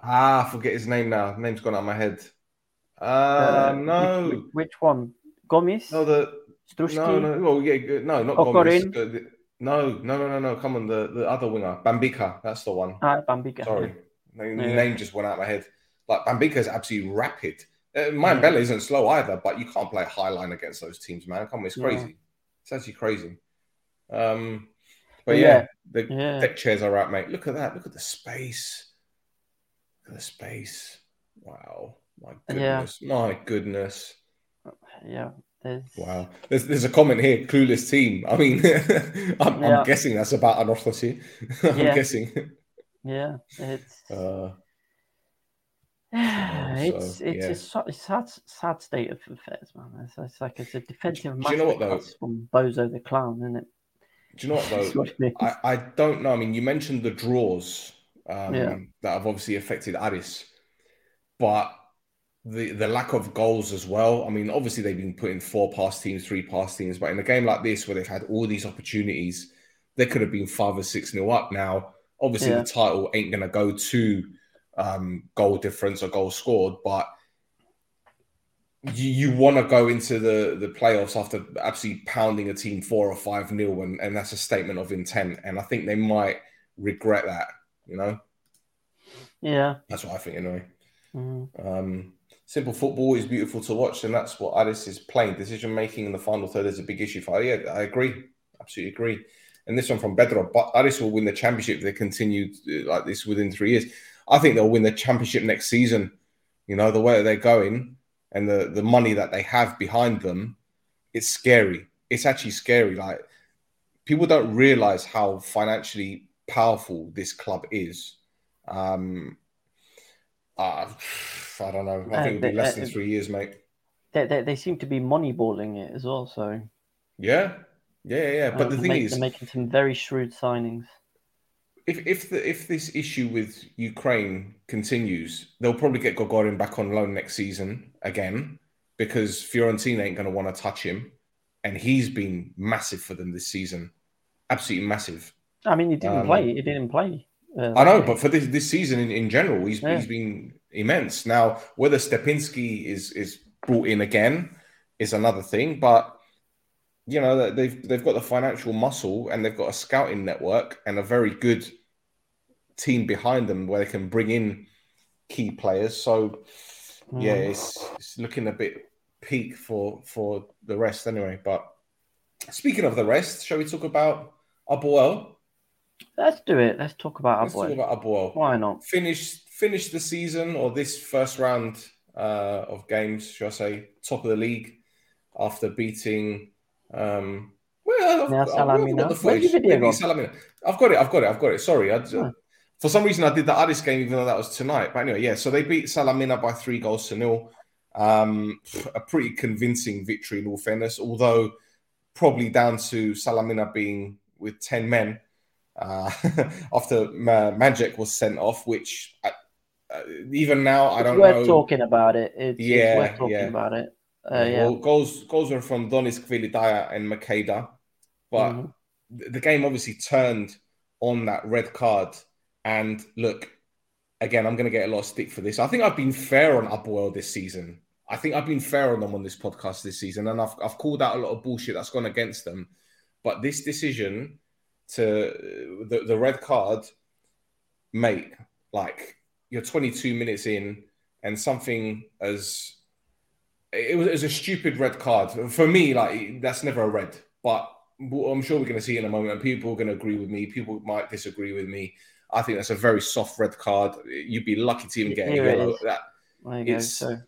ah, forget his name now. Name's gone out of my head. Uh, uh no.
Which, which, one? Gomis?
No, the Struski? no, no, well, yeah, no, not Okorin. Oh, no, no, no, no, no. Come on, the, the other winger, Bambika. That's the one.
Ah, Bambika.
Sorry, the yeah. name just went out of my head. Like Bambika is absolutely rapid. Uh, Mayan yeah. isn't slow either, but you can't play high line against those teams, man. Come on, it's crazy. Yeah. It's actually crazy. Um, but yeah, yeah the yeah. deck chairs are out, mate. Look at that. Look at the space. Look at the space. Wow. My goodness. Yeah. My goodness.
Yeah.
There's... Wow, there's, there's, a comment here. Clueless team. I mean, I'm, yeah. I'm, guessing that's about an Ancelotti. I'm
yeah. guessing. Yeah, it's uh, it's so, it's yeah. a sad sad state of affairs, man. It's, it's like it's a defensive.
Do, do you know what though?
From Bozo the clown, isn't it?
Do you know what though? I, I don't know. I mean, you mentioned the draws um, yeah. that have obviously affected Aris, but the the lack of goals as well. I mean, obviously they've been putting four pass teams, three pass teams, but in a game like this where they've had all these opportunities, they could have been five or six nil up. Now, obviously yeah. the title ain't going to go to um, goal difference or goal scored, but you, you want to go into the the playoffs after absolutely pounding a team four or five nil, and, and that's a statement of intent. And I think they might regret that, you know.
Yeah,
that's what I think anyway. Mm-hmm. Um, simple football is beautiful to watch, and that's what Aris is playing. Decision making in the final third is a big issue for Yeah, I agree, absolutely agree. And this one from Bedro, but Aris will win the championship if they continue uh, like this within three years. I think they'll win the championship next season. You know the way they're going and the the money that they have behind them, it's scary. It's actually scary. Like people don't realize how financially powerful this club is. Um, uh, I don't know. I think uh, it'll be less uh, than three years, mate.
They, they, they, seem to be moneyballing it as well. So
yeah, yeah, yeah. But uh, the thing
make, is, they're making some very shrewd signings.
If if the, if this issue with Ukraine continues, they'll probably get Kokorin back on loan next season again because Fiorentina ain't going to want to touch him, and he's been massive for them this season, absolutely massive.
I mean, he didn't um, play. He didn't play.
Um, I know, but for this this season in, in general, he's yeah. he's been immense. Now, whether Stepinski is is brought in again is another thing, but you know they've they've got the financial muscle and they've got a scouting network and a very good team behind them where they can bring in key players. So mm. yeah, mm. it's it's looking a bit peak for for the rest anyway. But speaking of the rest, shall we talk about APOEL?
Let's do it. Let's talk about Let's APOEL. Let's talk about
APOEL.
Why not?
Finish finish the season or this first round uh, of games, should I say, top of the league after beating. Um, well, I've, got Salamina. I've got it. I've got it. I've got it. Sorry, I, huh. Hmm. for some reason I did the Aris game, even though that was tonight. But anyway, yeah. So they beat Salamina by three goals to nil. Um, a pretty convincing victory in all fairness, although probably down to Salamina being with ten men uh, after Ma- Magic was sent off, which I, uh, uh, even now I don't
we're
know.
talking about it. It's, yeah, talking yeah. about it. Uh, yeah. Well, goals
goals were from Donis Kvilitaia and Makeda, but mm-hmm. the game obviously turned on that red card. And look, again, I'm going to get a lot of stick for this. I think I've been fair on APOEL this season. I think I've been fair on them on this podcast this season, and I've I've called out a lot of bullshit that's gone against them. But this decision to uh, the, the red card, mate, like you're 22 minutes in and something as it was, it was a stupid red card for me. Like that's never a red, but I'm sure we're going to see in a moment, and people are going to agree with me. People might disagree with me. I think that's a very soft red card. You'd be lucky to even get a yellow.
That you it's go, so.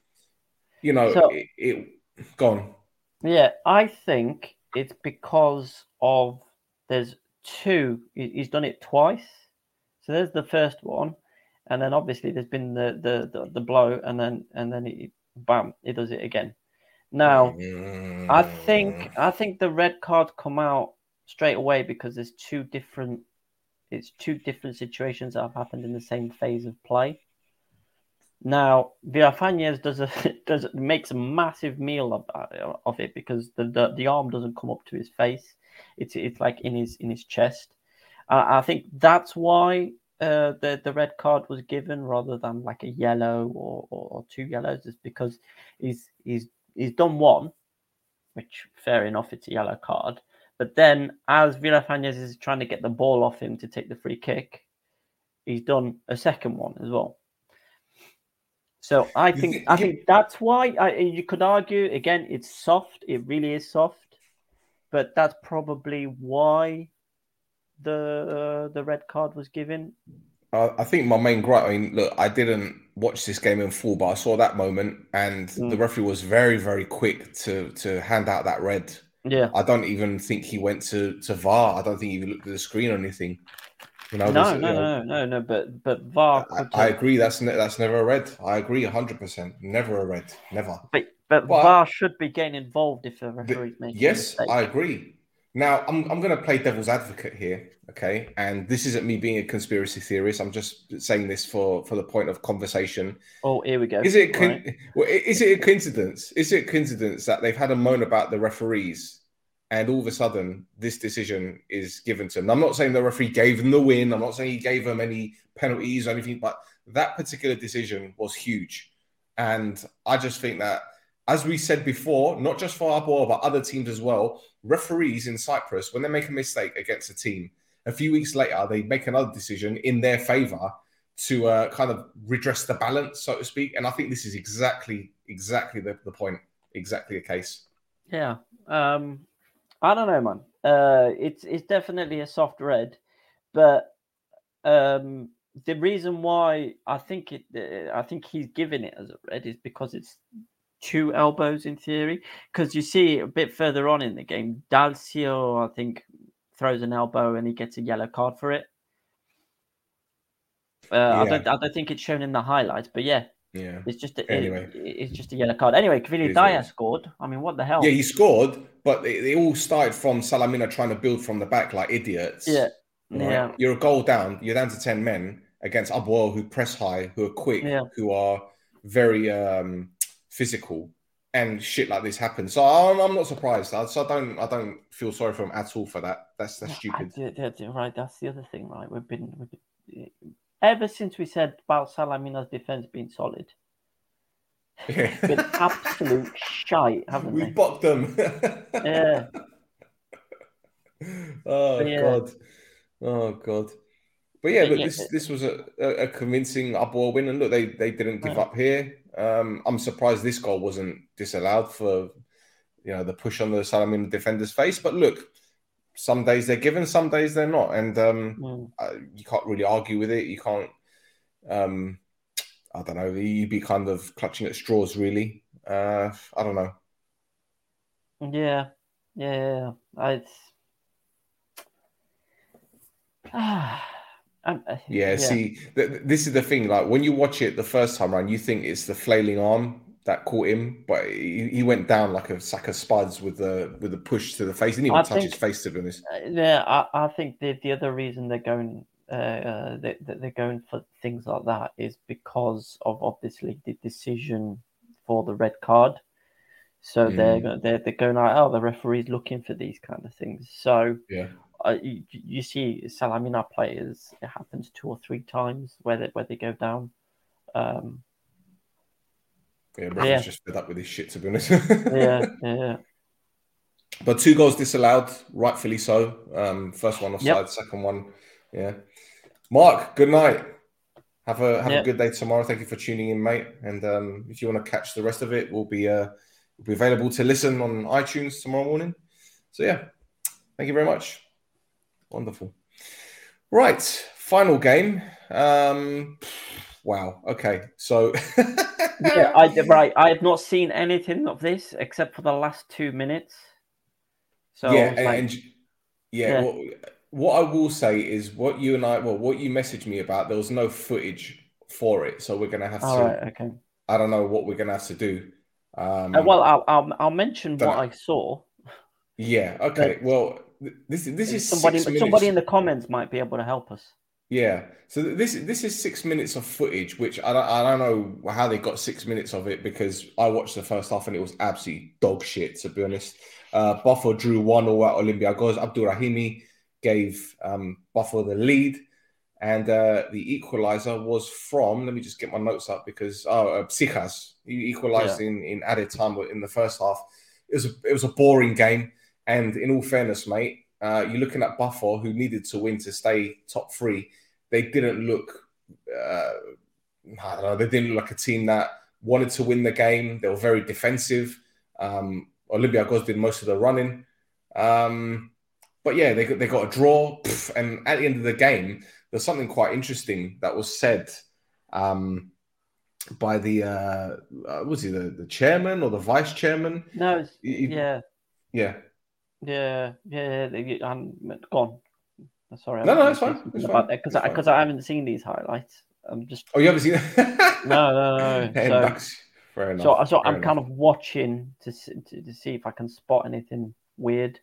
you know so, it, it gone.
Yeah, I think it's because of there's two. He's done it twice. So there's the first one, and then obviously there's been the the the, the blow, and then and then he, bam, he does it again. Now, mm. I think I think the red card come out straight away because there's two different it's two different situations that have happened in the same phase of play. Now, Villafañez does a does makes a massive meal of, of it because the, the, the arm doesn't come up to his face. It's it's like in his in his chest. Uh, I think that's why uh, the the red card was given rather than like a yellow or, or, or two yellows is because he's he's he's done one, which fair enough, it's a yellow card. But then as Villafanez is trying to get the ball off him to take the free kick, he's done a second one as well. So I think I think that's why I, you could argue again it's soft. It really is soft but that's probably why the uh, the red card was given.
Uh, I think my main gripe. I mean, look, I didn't watch this game in full, but I saw that moment, and mm. the referee was very, very quick to to hand out that red.
Yeah,
I don't even think he went to to VAR. I don't think he even looked at the screen or anything.
You know, no, was, no, you know, no, no, no, But but VAR.
I, I agree. That's ne- that's never a red. I agree, hundred percent. Never a red. Never.
But but well, VAR should be getting involved if a referee's the, making
Yes,
I
agree. Now, I'm, I'm going to play devil's advocate here, okay? And this isn't me being a conspiracy theorist. I'm just saying this for, for the point of conversation.
Oh, here we go. Is it right. well,
is it a coincidence? Is it a coincidence that they've had a moan about the referees, and all of a sudden this decision is given to them? I'm not saying the referee gave them the win. I'm not saying he gave them any penalties or anything, but that particular decision was huge, and I just think that as we said before, not just for Arbour, but other teams as well, referees in Cyprus, when they make a mistake against a team, a few weeks later, they make another decision in their favour to uh, kind of redress the balance, so to speak. And I think this is exactly, exactly the, the point, exactly the case.
Yeah. Um, I don't know, man. Uh, it's, it's definitely a soft red, but um, the reason why I think it, I think he's giving it as a red is because it's two elbows in theory, because you see a bit further on in the game, Dalcio, I think, throws an elbow and he gets a yellow card for it. Uh, yeah. I don't, I don't think it's shown in the highlights, but
yeah,
yeah, it's just a, anyway. It, it's just a yellow card. Anyway, Kvilitaia scored. I mean, what the hell?
Yeah, he scored, but it, it, all started from Salamina trying to build from the back like
idiots. Yeah,
right? yeah. You're a goal down. You're down to ten men against APOEL, who press high, who are quick, yeah. who are very um, physical and shit like this happens. So I'm, I'm not surprised. I, so I don't I don't feel sorry for him at all for that. That's that's stupid.
I, I, right, that's the other thing. Right, we've been we've, ever since we said about Salamina's defense being solid. Yeah. been absolute shite, haven't we? We
bopped them. yeah.
Oh
yeah. god. Oh god. But yeah, but yeah, this this was a, a, convincing up win, and look, they they didn't give right. up here. Um, I'm surprised this goal wasn't disallowed for you know the push on the Salamina defender's face. But look, some days they're given, some days they're not, and um, hmm. you can't really argue with it. You can't. Um, I don't know. You'd be kind of clutching at straws, really. Uh, I don't know.
Yeah, yeah, yeah. I.
Um, uh, yeah, yeah, see, th- this is the thing. Like when you watch it the first time around, you think it's the flailing arm that caught him, but he, he went down like a sack of spuds with the with a push to the face. He didn't even I touch think, his face to
be honest. Uh, yeah, I, I think the the other reason they're going uh, uh they, they're going for things like that is because of obviously the decision for the red card. So mm. they're, hmm. they're they're going like, oh, the referee's looking for these kind of things. So
yeah,
uh, you, you, see Salamina players. It happens two or three times where they, where they go down. Um, yeah,
yeah. just fed up with his shit, to be honest.
yeah, yeah.
But two goals disallowed, rightfully so. Um, first one offside, yep. second one, yeah. Mark, good night. Have a have yep. a good day tomorrow. Thank you for tuning in, mate. And um, if you want to catch the rest of it, we'll be uh, we'll be available to listen on iTunes tomorrow morning. So yeah, thank you very much. Wonderful. Right, final game. Um, wow. Okay, so
yeah, I, right. I have not seen anything of this except for the last two minutes.
So yeah, and, like, and, yeah. yeah. What, what I will say is what you and I, well, what you messaged me about, there was no footage for it, so we're gonna have to. okay. I don't know what we're gonna have to do. Uh, um,
uh, well, I'll, I'll, I'll mention what I saw.
Yeah. Okay. But, well, this this is
somebody. Somebody in the comments might be able to help us.
Yeah. So this this is six minutes of footage, which I don't, I don't know how they got six minutes of it because I watched the first half and it was absolutely dog shit to be honest. Uh, drew one all at Olympiacos. Rahimi gave um, the lead, and uh, the equalizer was from. Let me just get my notes up because oh, uh, Psikas he equalized yeah. in in added time in the first half. It was a, it was a boring game. And in all fairness, mate, uh, you're looking at Pafos, who needed to win to stay top three. They didn't look, uh, I don't know, they didn't look like a team that wanted to win the game. They were very defensive. Um, Olympiacos did most of the running. Um, but yeah, they got, they got a draw. and at the end of the game, there's something quite interesting that was said um, by the uh, uh was he the, the chairman or the vice chairman?
No, he, yeah,
yeah.
Yeah, yeah, they, I'm um, gone. Oh, sorry, I'm no, no, it's fine.
It's fine. Because I,
because I haven't seen these highlights. I'm just.
Oh, you haven't seen
no, no, no. no. So, So, so I'm enough. kind of watching to, to, to see if I can spot anything weird.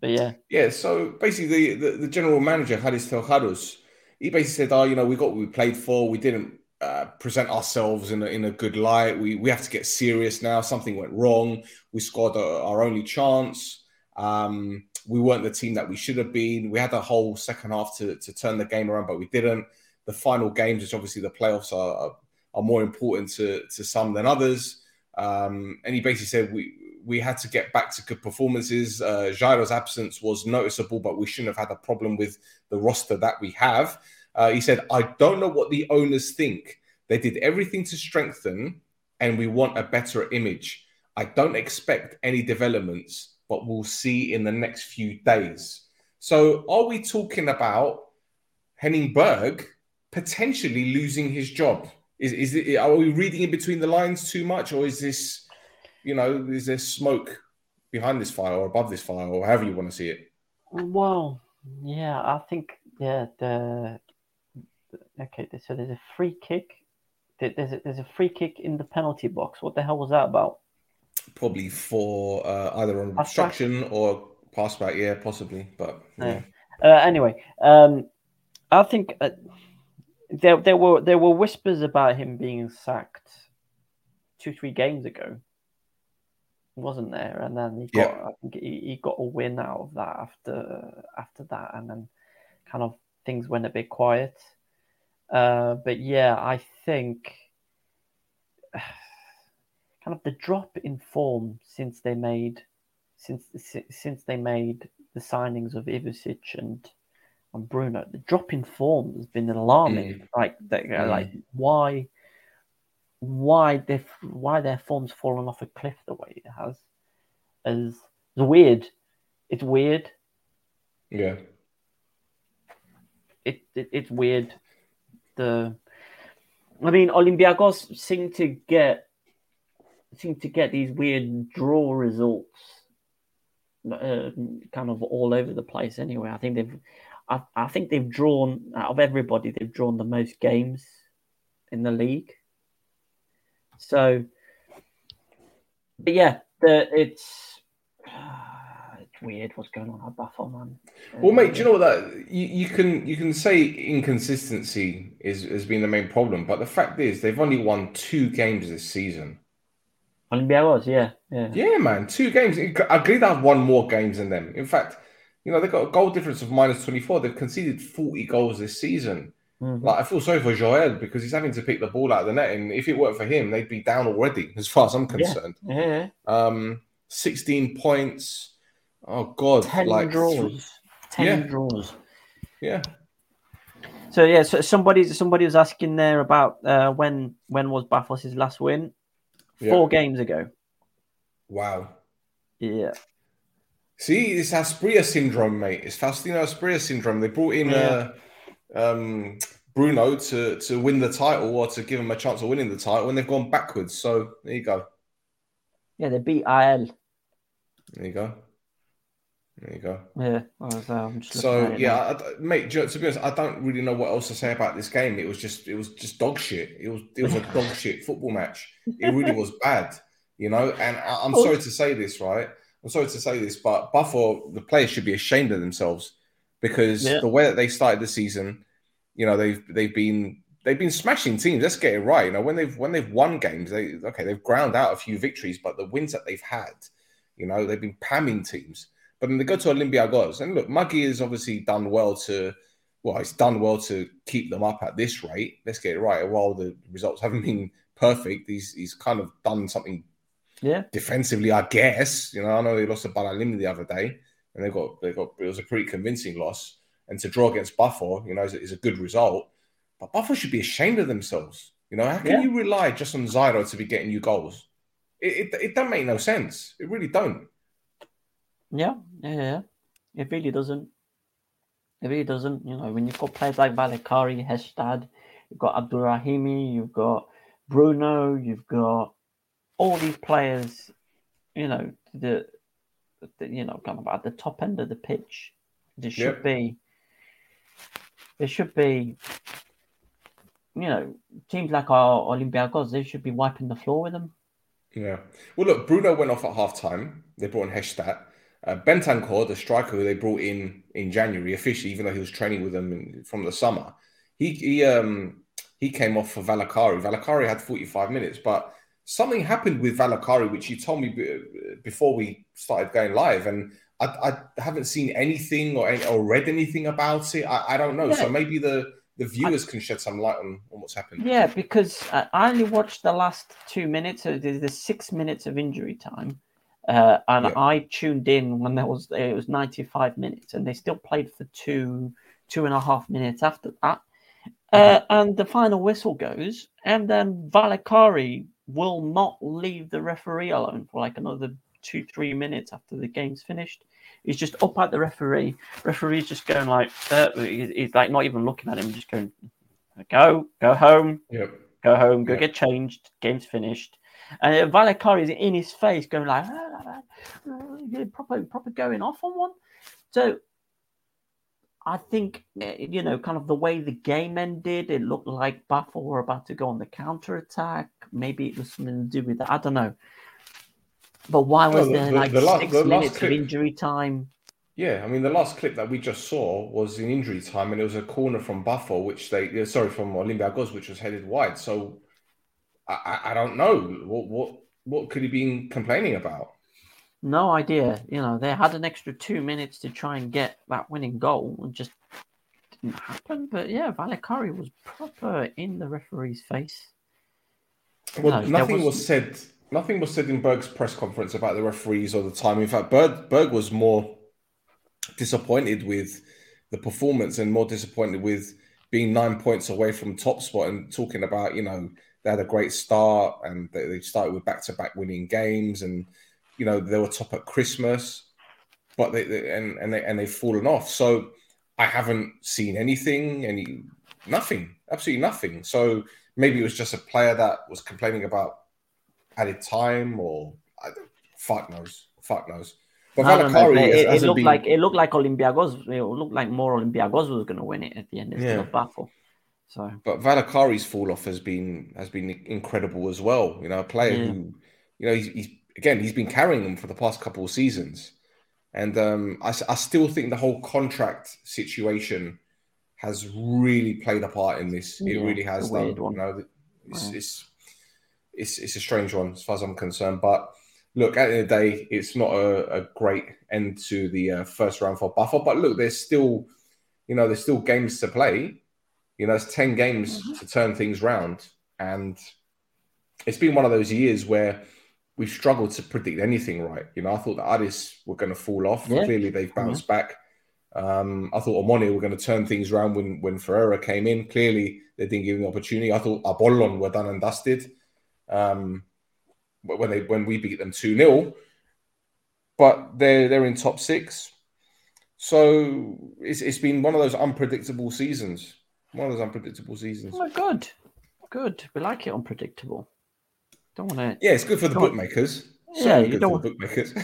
But yeah.
Yeah. So basically, the, the, the general manager Haris Telharos, he basically said, "Oh, you know, we got what we played for. We didn't uh, present ourselves in a, in a good light. We we have to get serious now. Something went wrong. We scored a, our only chance." Um, we weren't the team that we should have been. We had a whole second half to, to turn the game around, but we didn't. The final games, which obviously the playoffs are, are, more important to, to some than others. Um, and he basically said we we had to get back to good performances. Uh, Jairo's absence was noticeable, but we shouldn't have had a problem with the roster that we have. Uh, he said, I don't know what the owners think. They did everything to strengthen, and we want a better image. I don't expect any developments but we'll see in the next few days. So, are we talking about Henning Berg potentially losing his job? Is, is it, are we reading in between the lines too much, or is this, you know, is there smoke behind this fire or above this fire, or however you want to see it?
Well, yeah, I think yeah the okay. So there's a free kick. There's a, there's a free kick in the penalty box. What the hell was that about?
probably for uh, either on construction obstruction or pass back. Yeah, possibly. But Yeah. Uh,
anyway, um, I think uh, there there were there were whispers about him being sacked two three games ago, wasn't there? And then he got yeah. I think he, he got a win out of that after after that, and then kind of things went a bit quiet. Uh, but yeah, I think kind of the drop in form since they made since since they made the signings of Ivosic and and Bruno. The drop in form has been alarming. Mm. Like they, mm. like why why they why their form's fallen off a cliff the way it has is it's weird. It's weird.
Yeah.
It, it it's weird. The I mean Olympiacos seem to get seem to get these weird draw results, uh, kind of all over the place. Anyway, I think they've, I, I think they've drawn out of everybody, they've drawn the most games in the league. So, but yeah, the, it's uh, it's weird what's going on at Pafos, man.
Uh, well, mate, do you um, know what that you, you can you can say inconsistency is has been the main problem, but the fact is they've only won two games this season.
I was, yeah, yeah. Yeah,
man, two games. I agree they have won more games than them. In fact, you know, they've got a goal difference of minus 24. They've conceded 40 goals this season. Mm-hmm. Like, I feel sorry for Joel because he's having to pick the ball out of the net. And if it weren't for him, they'd be down already, as far as I'm concerned.
Yeah. yeah.
Um, 16 points. Oh, God. 10
like, draws. Th- 10 yeah. draws.
Yeah.
So yeah, so somebody somebody was asking there about uh, when when was Pafos' last win, four yeah. games ago.
Wow.
Yeah.
See, it's Asprilla syndrome, mate. It's Faustino Asprilla syndrome. They brought in yeah. uh, um, Bruno to, to win the title or to give him a chance of winning the title, and they've gone backwards. So there you go.
Yeah, they beat AEL.
There you go. There you go. Yeah. Was, uh, so yeah, I, mate. You know, to be honest, I don't really know what else to say about this game. It was just, it was just dog shit. It was, it was a dog shit football match. It really was bad, you know. And I, am sorry to say this, right? I'm sorry to say this, but Buffalo, the players should be ashamed of themselves because yeah. the way that they started the season, you know, they've they've been they've been smashing teams. Let's get it right. You know, when they've when they've won games, they okay, they've ground out a few victories, but the wins that they've had, you know, they've been pamming teams. But then they go to Olympiacos, and look, Maggie has obviously done well to, well, he's done well to keep them up at this rate. Let's get it right. While the results haven't been perfect, he's he's kind of done something,
yeah,
defensively, I guess. You know, I know they lost to Balalim the other day, and they got they got it was a pretty convincing loss, and to draw against Pafos, you know, is, is a good result. But Pafos should be ashamed of themselves. You know, how can yeah. you rely just on Jairo to be getting you goals? It, it, it don't make no sense. It really don't.
Yeah, yeah, yeah. It really doesn't. It really doesn't. You know, when you've got players like Valakari, Hestad, you've got Abdurrahimi, you've got Bruno, you've got all these players. You know, the, the you know, kind of at the top end of the pitch. There should yep. be. There should be. You know, teams like our Olympiacos, they should be wiping the floor with them.
Yeah. Well, look, Bruno went off at half time. They brought in Hestad. Uh, Bentancur, the striker who they brought in in January officially, even though he was training with them in, from the summer, he he um he came off for Valakari. Valakari had 45 minutes, but something happened with Valakari, which you told me b- before we started going live, and I, I, haven't seen anything or or read anything about it. I, I don't know, yeah. so maybe the the viewers I, can shed some light on, on what's happened.
Yeah, because I only watched the last two minutes, so there's the six minutes of injury time. Uh, and yeah. I tuned in when there was it was 95 minutes, and they still played for two two and a half minutes after that. Uh, uh-huh. and the final whistle goes, and then Valakari will not leave the referee alone for like another two three minutes after the game's finished. He's just up at the referee. Referee's just going like uh, he's, he's, like not even looking at him, just going go go home, yep. go home, go yep. get changed. Game's finished. And Valakari is in his face, going like, ah, ah, ah, ah proper, proper going off on one. So I think, eh, you know, kind of the way the game ended, it looked like Buffalo were about to go on the counter attack. Maybe it was something to do with that. I don't know. But why was no, the, there like the six the minutes of injury time?
Yeah, I mean, the last clip that we just saw was in injury time, and it was a corner from Buffalo, which they, sorry, from Olympiacos, which was headed wide. So I, I don't know what what what could he been complaining about.
No idea. You know, they had an extra two minutes to try and get that winning goal, and just didn't happen. But yeah, Valakari was proper in the referee's face.
Well, no, nothing was... said. Nothing was said in Berg's press conference about the referees or the time. In fact, Berg, Berg was more disappointed with the performance and more disappointed with being nine points away from top spot and talking about you know they had a great start and they, they started with back to back winning games and you know they were top at Christmas, but they, they and and they and they've fallen off. So I haven't seen anything, any nothing, absolutely nothing. So maybe it was just a player that was complaining about added time or I, fuck knows, fuck knows. But
no, no, no, it, it, looked been... like it looked like Olympiacos. It looked like more Olympiacos was going to win it at the end. It's yeah. still baffle. So,
but Valakari's fall off has been has been incredible as well. You know, a player yeah. who, you know, he's, he's, again he's been carrying them for the past couple of seasons, and um, I, I still think the whole contract situation has really played a part in this. Yeah, it really has done. You know, it's, right. it's, it's it's a strange one as far as I'm concerned, but look, at the end of the day, it's not a, a great end to the uh, first round for Pafos. But look, there's still, you know, there's still games to play. You know, it's 10 games mm-hmm. to turn things round. And it's been one of those years where we've struggled to predict anything right. You know, I thought that Addis were going to fall off. Yeah. Clearly, they've mm-hmm. bounced mm-hmm. back. Um, I thought Omonia were going to turn things around when, when Ferreira came in. Clearly, they didn't give him the opportunity. I thought Apollon were done and dusted um, when they when we beat them 2 0. But they're, they're in top six. So it's, it's been one of those unpredictable seasons. One of those unpredictable seasons.
Oh, good. Good. We like it unpredictable. Don't want to.
Yeah, it's good for the don't... bookmakers. Yeah, so
you don't
want bookmakers.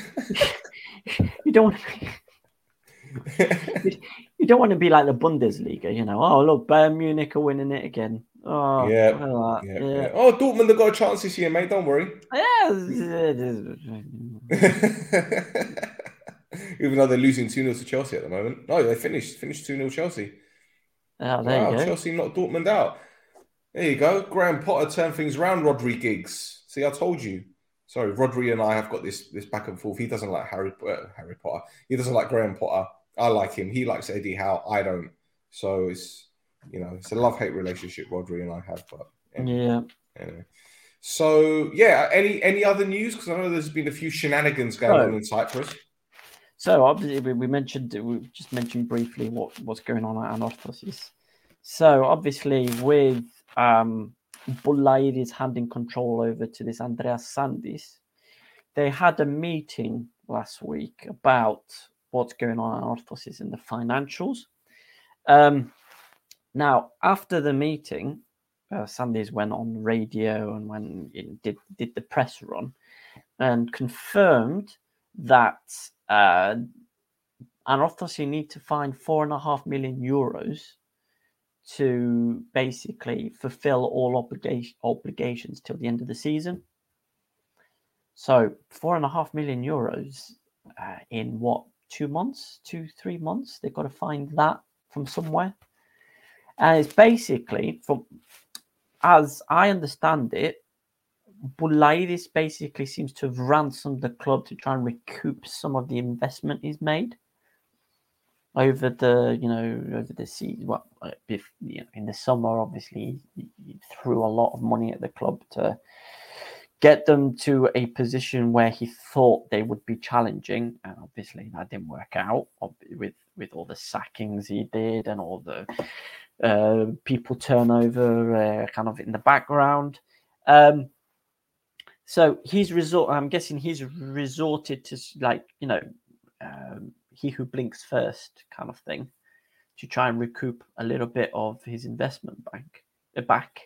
you don't want to. Be... you don't want to be like the Bundesliga, you know. Oh, look, Bayern Munich are winning it again. Oh,
yeah. yeah, yeah. yeah. Oh, Dortmund have got a chance this year, mate. Don't worry. Yeah. Even though they're losing 2 0 to Chelsea at the moment. No, oh, they finished finished 2 0 Chelsea.
Oh, there wow, you go.
Chelsea knocked Dortmund out. There you go. Graham Potter turned things around. Rodri Giggs. See, I told you. Sorry, Rodri and I have got this this back and forth. He doesn't like Harry uh, Harry Potter. He doesn't like Graham Potter. I like him. He likes Eddie Howe. I don't. So it's you know it's a love hate relationship Rodri and I have. But
anyway, yeah.
Anyway. So yeah, any any other news? Because I know there's been a few shenanigans going on in Cyprus.
So obviously we, mentioned we just mentioned briefly what what's going on at Anorthosis. So obviously with um, Bullairis handing control over to this Andreas Sandis, they had a meeting last week about what's going on at Anorthosis in the financials. Um, now after the meeting, uh, Sandys went on radio and when did did the press run and confirmed that uh, Anorthosis, you need to find four and a half million euros to basically fulfill all obligation, obligations till the end of the season. So, four and a half million euros uh, in what, two months, two, three months? They've got to find that from somewhere. And it's basically from, as I understand it, Boulidis basically seems to have ransomed the club to try and recoup some of the investment he's made over the you know over the season. Well, uh, if, you know, in the summer, obviously, he, he threw a lot of money at the club to get them to a position where he thought they would be challenging, and obviously that didn't work out with with all the sackings he did and all the uh, people turnover uh, kind of in the background. Um, so he's resort. I'm guessing he's resorted to like you know, um, he who blinks first kind of thing, to try and recoup a little bit of his investment bank uh, back.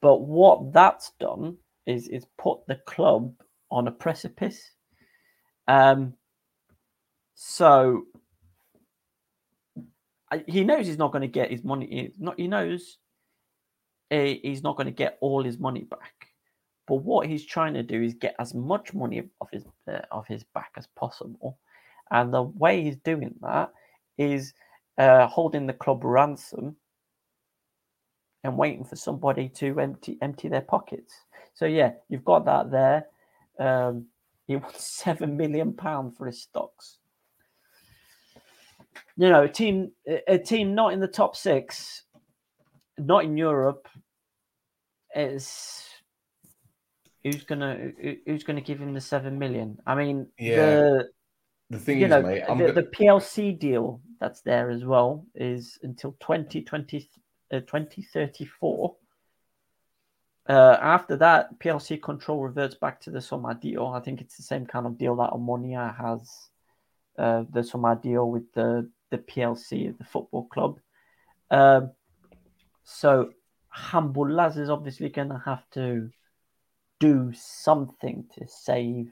But what that's done is is put the club on a precipice. Um. So he knows he's not going to get his money. He, not he knows eh, he's not going to get all his money back but what he's trying to do is get as much money off his uh, off his back as possible, and the way he's doing that is uh, holding the club ransom and waiting for somebody to empty empty their pockets. So yeah, you've got that there. Um, he wants seven million pound for his stocks. You know, a team a team not in the top six, not in Europe, is who's gonna who, who's gonna give him the seven million? I mean, yeah. The,
the thing is, know, mate, the,
the, PLC deal that's there as well is until 2020, uh, 2034. Uh, after that, PLC control reverts back to the Soma deal. I think it's the same kind of deal that Omonia has, uh, the Soma deal with the, the PLC, the football club. Um, so Hambulaz is obviously going to have to do something to save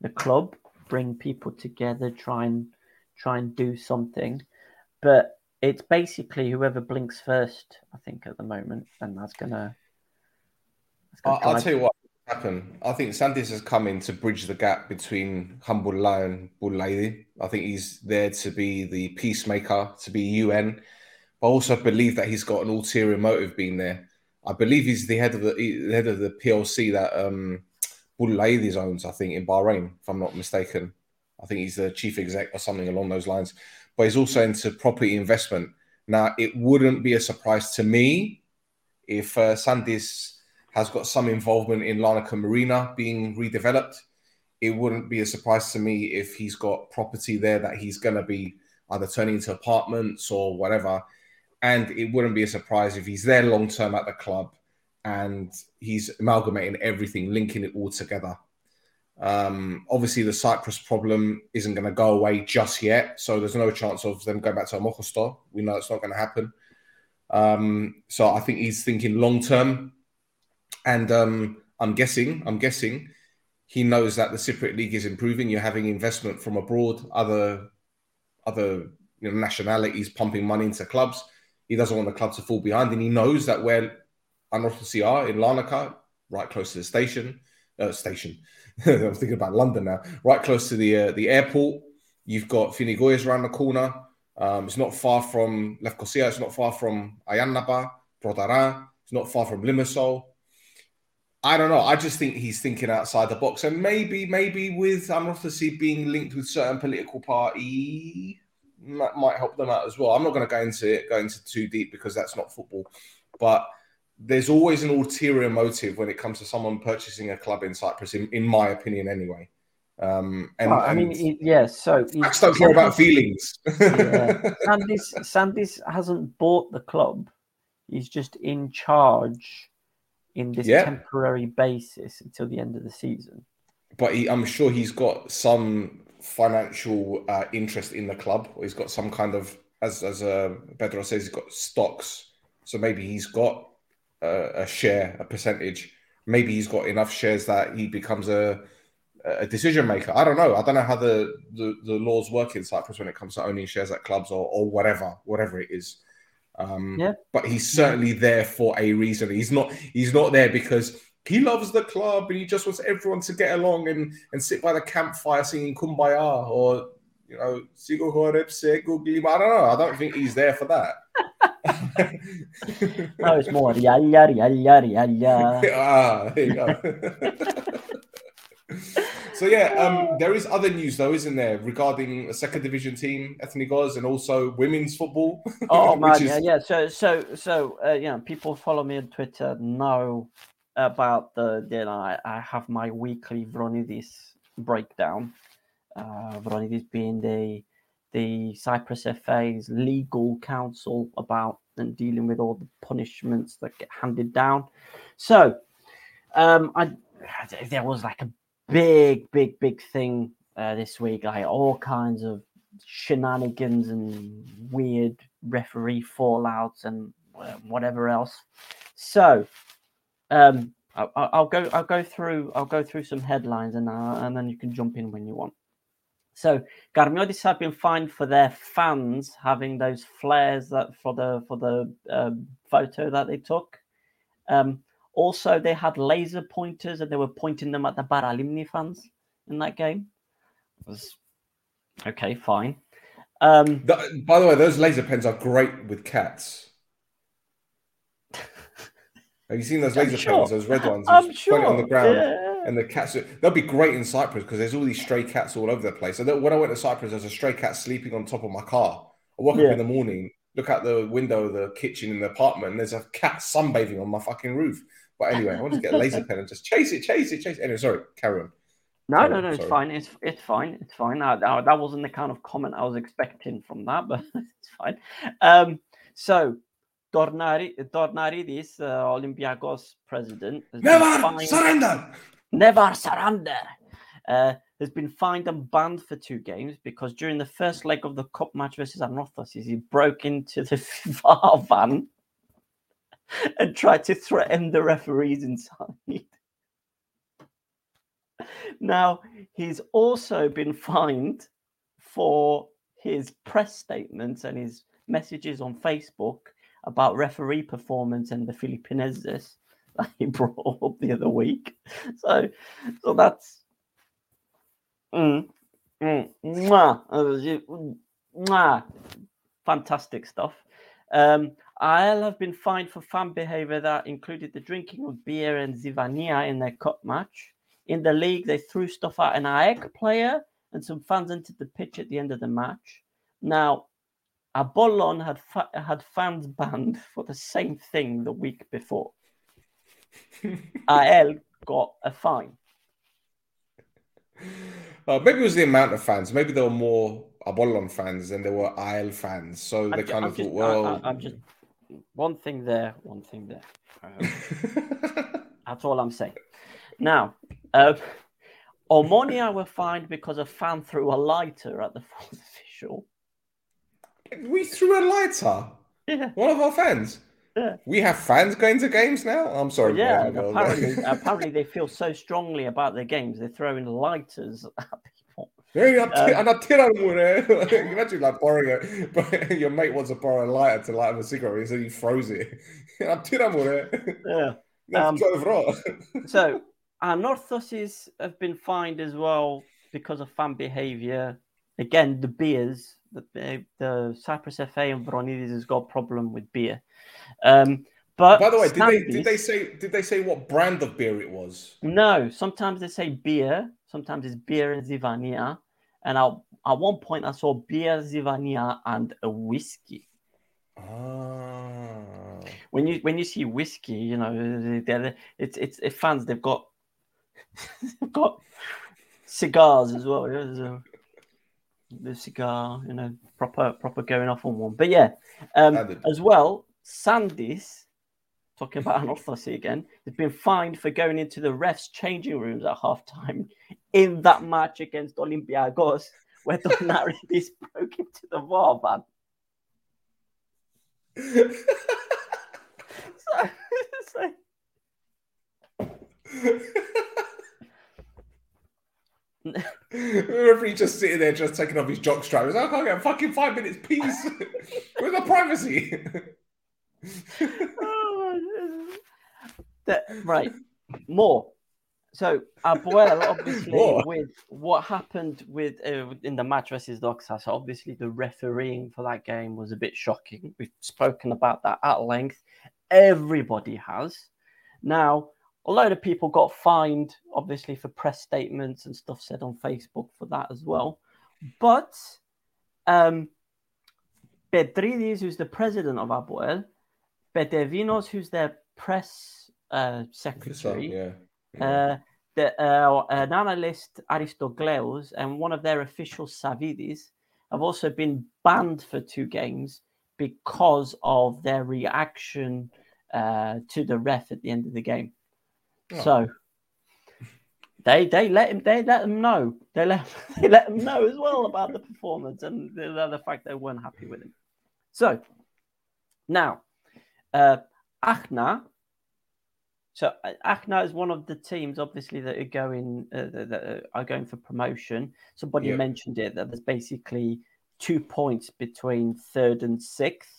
the club, bring people together, try and try and do something. But it's basically whoever blinks first, I think, at the moment, and that's gonna.
That's gonna I'll, I'll tell you what happen. I think Sandis has come in to bridge the gap between humble lion, bull lady. I think he's there to be the peacemaker, to be UN, I also believe that he's got an ulterior motive being there. I believe he's the head of the, head of the PLC that um, Boulaidis owns. I think in Bahrain, if I'm not mistaken. I think he's the chief exec or something along those lines. But he's also into property investment. Now, it wouldn't be a surprise to me if uh, Sandis has got some involvement in Larnaca Marina being redeveloped. It wouldn't be a surprise to me if he's got property there that he's going to be either turning into apartments or whatever and it wouldn't be a surprise if he's there long term at the club and he's amalgamating everything, linking it all together. Um, obviously, the Cyprus problem isn't going to go away just yet, so there's no chance of them going back to Ammochostos. We know it's not going to happen. Um, so I think he's thinking long term, and um, I'm guessing, I'm guessing, he knows that the Cypriot league is improving. You're having investment from abroad, other, other you know, nationalities pumping money into clubs. He doesn't want the club to fall behind, and he knows that where Anorthosis are in Larnaca, right close to the station, uh, station. I'm thinking about London now. Right close to the uh, the airport, you've got Finikoudes around the corner. Um, it's not far from Lefkosia. It's not far from Ayanaba, Protaras. It's not far from Limassol. I don't know. I just think he's thinking outside the box, and maybe, maybe with Anorthosis being linked with certain political party, might, might help them out as well. I'm not going to go into it, go into too deep because that's not football, but there's always an ulterior motive when it comes to someone purchasing a club in Cyprus, in, in my opinion, anyway. Um,
and, well, I mean, yes. Yeah, so facts don't
care about feelings.
yeah. Sandis, Sandis hasn't bought the club; he's just in charge in this yeah. temporary basis until the end of the season.
But he, I'm sure he's got some financial uh, interest in the club. He's got some kind of, as as uh, Pedro says, he's got stocks. So maybe he's got a, uh, a share, a percentage. Maybe he's got enough shares that he becomes a a decision maker. I don't know. I don't know how the, the, the laws work in Cyprus when it comes to owning shares at clubs or, or whatever, whatever it is. Um, yeah. But he's certainly there for a reason. He's not. He's not there because he loves the club and he just wants everyone to get along and, and sit by the campfire singing Kumbaya or, you know, Sigo Horepse, I don't know. I don't think he's there for that.
no, it's more yada yada yada yada yada. ah, there you
go. so yeah, um, there is other news though, isn't there, regarding a second division team, Ethnikos, and also women's football.
oh man, is... yeah, yeah. So, so, so, uh, you know, people follow me on Twitter now about the then I, I have my weekly Vronidis breakdown. Uh, Vronidis being the the Cyprus FA's legal counsel about and dealing with all the punishments that get handed down. So, um, I there was like a big, big, big thing uh, this week. I all kinds of shenanigans and weird referee fallouts and uh, whatever else. So, um, I, I'll, go. I'll go through. I'll go through some headlines, and uh, and then you can jump in when you want. So Karmiotissa have been fined for their fans having those flares that for the for the um, photo that they took. Um, also, they had laser pointers and they were pointing them at the Paralimni fans in that game. It was okay, fine. Um,
the, by the way, those laser pens are great with cats. Have you seen those laser sure. pens, those red ones? I'm sure. on the ground, yeah. and the cats. They'll be great in Cyprus because there's all these stray cats all over the place. So when I went to Cyprus, there's a stray cat sleeping on top of my car. I woke yeah. up in the morning, look out the window of the kitchen in the apartment, and there's a cat sunbathing on my fucking roof. But anyway, I want to get a laser pen and just chase it, chase it, chase it. Anyway, sorry, carry on.
No, no, no, it's fine. It's it's fine. It's fine. I, I, that wasn't the kind of comment I was expecting from that, but it's fine. Um, so Tornari, Tornaridis, uh, Olympiacos president,
never fined, surrender,
never surrender, uh, has been fined and banned for two games because during the first leg of the cup match versus Anorthosis, he broke into the VAR van and tried to threaten the referees inside. now he's also been fined for his press statements and his messages on Facebook about referee performance and the Filipinenses that he brought up the other week. So, so that's. Mm, mm, mwah, mwah, fantastic stuff. Um, I'll have been fined for fan behavior that included the drinking of beer and Zivania in their cup match. In the league, they threw stuff at an AEK player, and some fans entered the pitch at the end of the match. Now, Apollon had fa- had fans banned for the same thing the week before. AEL got a fine. Uh,
maybe it was the amount of fans. Maybe there were more Apollon fans than there were AEL fans. So they I'm kind of just, thought, well, I, am just
one thing there, one thing there. Um, that's all I'm saying. Now, uh, Omonia were fined because a fan threw a lighter at the fourth official
we threw a lighter. Yeah. One of our fans. Yeah. We have fans going to games now. I'm sorry.
Yeah, apparently, apparently they feel so strongly about their games they're throwing lighters at people.
Yeah, um, and tira you imagine like borrowing it, but your mate wants to borrow a lighter to light up a cigarette, so he throws it. yeah.
Um, so our North have been fined as well because of fan behaviour. Again, the beers the, the Cyprus FA and Voronidis has got a problem with beer.
Um,
but
by the way, did they, did they say did they say what brand of beer it was?
No, sometimes they say beer, sometimes it's beer and Zivania, and I, at one point I saw beer, Zivania, and a whiskey. Oh. When you when you see whiskey, you know it's it's it fans they've got they've got cigars as well the cigar, you know, proper proper going off on one. But yeah, um, as well, Sandys talking about anophthalmia again, has been fined for going into the refs' changing rooms at halftime in that match against Olympiacos, where Donaridis broke into the VAR van. so, so
he's just sitting there, just taking off his jockstrap. He's like, I can't get fucking five minutes peace. Where's the privacy?
Oh that, right, more. So APOEL, obviously, with what happened with uh, in the match versus so obviously the refereeing for that game was a bit shocking. We've spoken about that at length. Everybody has. Now, a load of people got fined, obviously, for press statements and stuff said on Facebook for that as well. But um, who's the president of APOEL, Bedevinos, who's their press uh, secretary, yeah. yeah. Uh, the, uh, an analyst, Aristogleos, and one of their officials, Savidis, have also been banned for two games because of their reaction uh, to the ref at the end of the game. So they they let him they let them know they let they let them know as well about the performance and the, the, fact they weren't happy with him. So now, uh, Achna. So uh, Achna is one of the teams, obviously, that are going uh, that uh, are going for promotion. Somebody yep. mentioned it that there's basically two points between third and sixth.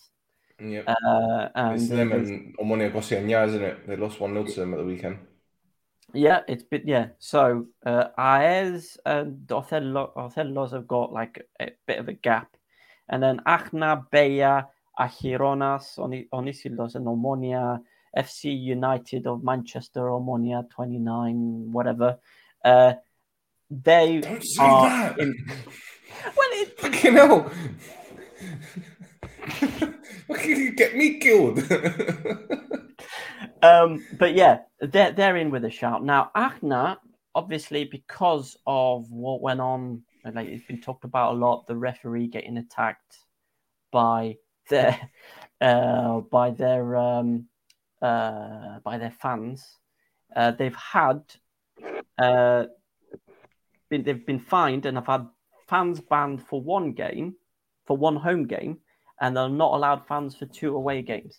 Yeah,
uh, it's them and Omonia Gossiagna, isn't it? They lost one 0 to them at the weekend.
Yeah, it's been yeah. So uh, Aez and Othello, Othello's have got like a bit of a gap, and then Achna, Beya, Achironas, Onisilos, and Omonia, FC United of Manchester, Omonia twenty nine, whatever. Uh, they Don't say are that. In... well, it...
fucking hell. Why can you get me killed?
Um, but yeah, they're, they're in with a shout. Now, Achna, obviously, because of what went on, like it's been talked about a lot, the referee getting attacked by their uh, by their um, uh, by their fans. Uh, they've had uh, been, they've been fined and have had fans banned for one game, for one home game, and they're not allowed fans for two away games.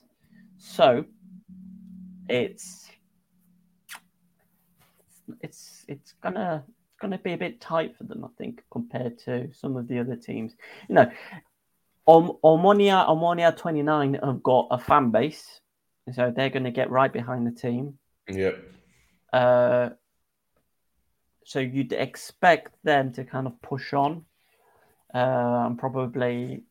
So it's it's it's gonna it's gonna be a bit tight for them, I think, compared to some of the other teams. You know, Om- Omonia Omonia twenty nine have got a fan base, so they're going to get right behind the team.
Yep.
Uh, so you'd expect them to kind of push on, uh, and probably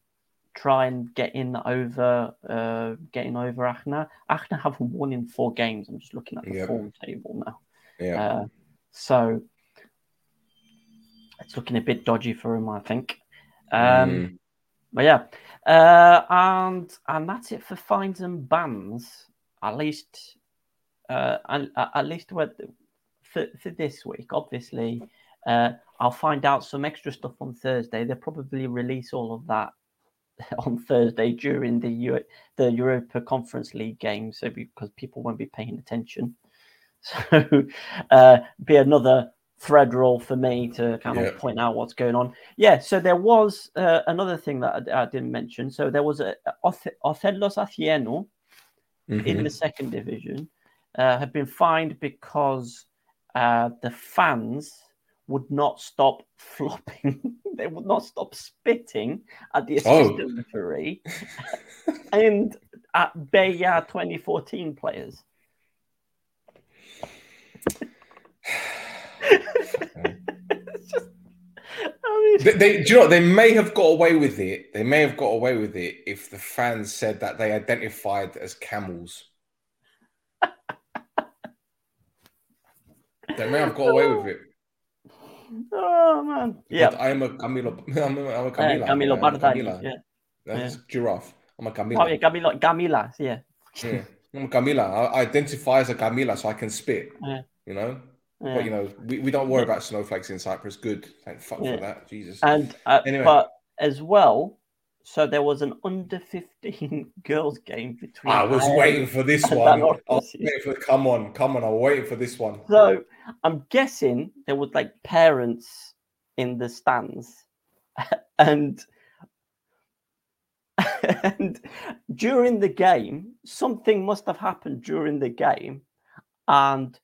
try and get in over uh, getting over Achna. Achna have won in four games. I'm just looking at the yep. form table now. Yeah. Uh, so it's looking a bit dodgy for him, I think. Um, mm. But yeah, uh, and and that's it for fines and bans. At least, uh, at least for, for this week. Obviously, uh, I'll find out some extra stuff on Thursday. They'll probably release all of that on Thursday during the Euro- the Europa Conference League game, so because people won't be paying attention. So uh, be another thread roll for me to kind yeah. of point out what's going on. Yeah, so there was uh, another thing that I, I, didn't mention. So there was a Othellos Athienou mm-hmm. in the second division uh, had been fined because uh, the fans would not stop flopping. they would not stop spitting at the oh. assistant oh. referee and at Peyia 2014 players.
they, they, do you know they may have got away with it. They may have got away with it if the fans said that they identified as camels. they may have got away with it.
Oh man. Yeah. But
I am a Camilo. I'm a, I'm a Camila. Uh, Camilo yeah, Yeah. That's yeah. giraffe. I'm a Camila. Oh yeah, Camilo. Camila. Yeah. yeah. I'm
Camila.
I identify as a Camila, so I can spit. Yeah. You know. Yeah. But you know, we, we don't worry about snowflakes in Cyprus. Good, thank fuck for that, Jesus.
And uh, anyway. but as well, so there was an under 15 girls game between. I
was waiting for this one. For, come on, come on. I was waiting for this one.
So I'm guessing there was like parents in the stands. and, and during the game, something must have happened during the game. And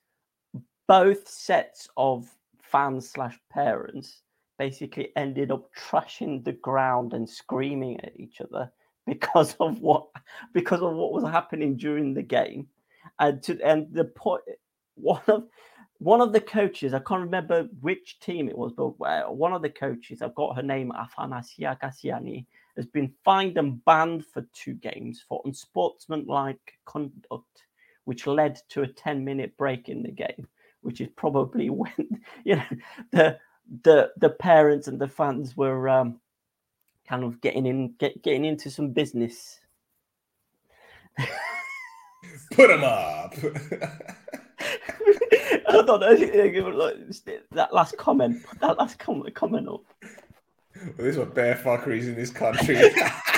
both sets of fans slash parents basically ended up trashing the ground and screaming at each other because of what because of what was happening during the game and to and the point one of one of the coaches i can't remember which team it was but uh, one of the coaches i've got her name afanasia gassiani has been fined and banned for two games for unsportsmanlike conduct which led to a 10 minute break in the game which is probably when you know the the the parents and the fans were um, kind of getting in get, getting into some business.
Put them up.
I thought that last comment. That last comment, comment up.
Well, there's what bear fuckeries in this country.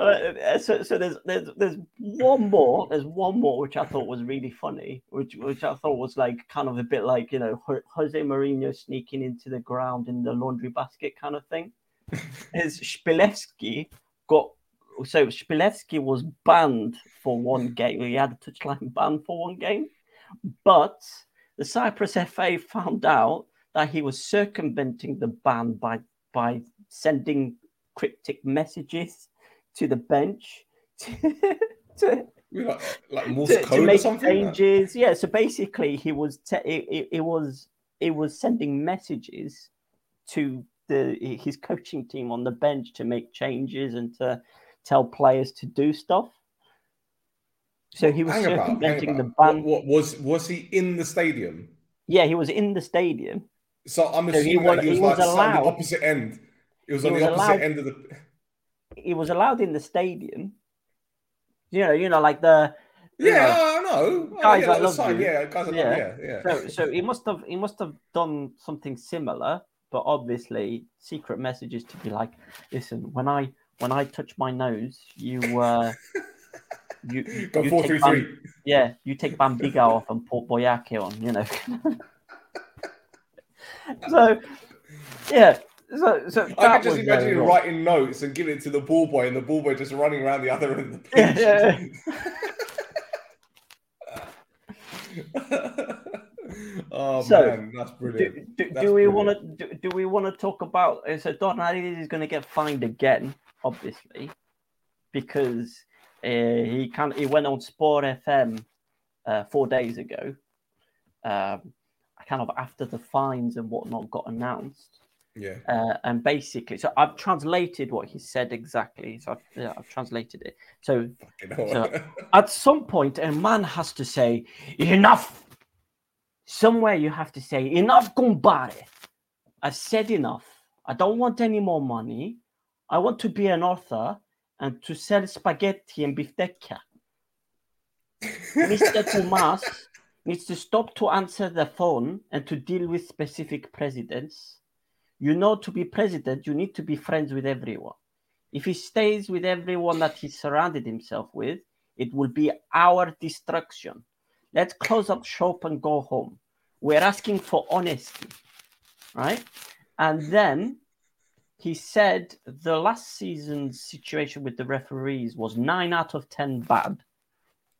Uh, so, so there's there's there's one more there's one more which I thought was really funny, which which I thought was like kind of a bit like you know Jose Mourinho sneaking into the ground in the laundry basket kind of thing. Is Spilevsky got so Spilevsky was banned for one game. He had a touchline ban for one game, but the Cyprus FA found out that he was circumventing the ban by by sending cryptic messages to the bench to, like, Morse code to
make or
something, changes. Yeah, so basically, he was te- it, it, it, was it was sending messages to the his coaching team on the bench to make changes and to tell players to do stuff. So he was hang circumventing about, the ban.
What, what, was was he in the stadium?
Yeah, he was in the stadium.
So I'm assuming so he was, he was, he was like allowed, the opposite end. It was on the opposite allowed, end of the
he was allowed in the stadium. You know, you know, like
the yeah, I know. Oh, guys, yeah, I love you. Yeah, guys, yeah. yeah, yeah. So,
so he must have he must have done something similar, but obviously, secret messages to be like, listen, when I when I touch my nose, you uh, you, you, Got you four, three, Bam, three. yeah, you take Bambiga off and put Boyake on, you know. so, yeah, so, so
I could just imagine writing notes and giving it to the ball boy, and the ball boy just running around the other end of the pitch. Yeah, yeah. oh so, man, that's
brilliant. Do, do, that's do we want to do, do, we
want to talk
about? Uh, so Don is going to get fined again, obviously, because uh, he can He went on Sport FM uh, four days ago, um, kind of after the fines and whatnot got announced
yeah. Uh,
and basically, so I've translated what he said exactly. So I've, yeah, I've translated it. So, so at some point, a man has to say, enough. Somewhere you have to say, enough, compadre. I've said enough. I don't want any more money. I want to be an author and to sell spaghetti and bifteca. Mr. Tomas needs to stop to answer the phone and to deal with specific presidents you know, to be president, you need to be friends with everyone. If he stays with everyone that he surrounded himself with, it will be our destruction. Let's close up shop and go home. We're asking for honesty, right? And then he said the last season's situation with the referees was nine out of 10 bad.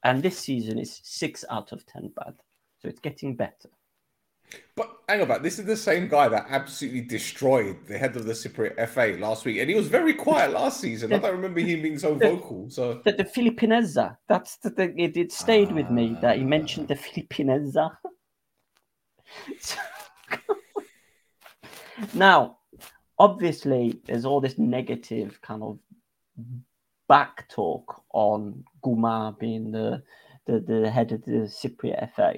And this season is six out of 10 bad. So it's getting better.
But hang on, about this is the same guy that absolutely destroyed the head of the Cypriot FA last week, and he was very quiet last season. I don't remember him being so vocal. So
the, the Filipinezza. That's the thing. It, it stayed with me that he mentioned the Filipinezza. now, obviously, there's all this negative kind of backtalk on Guma being the, the the head of the Cypriot FA.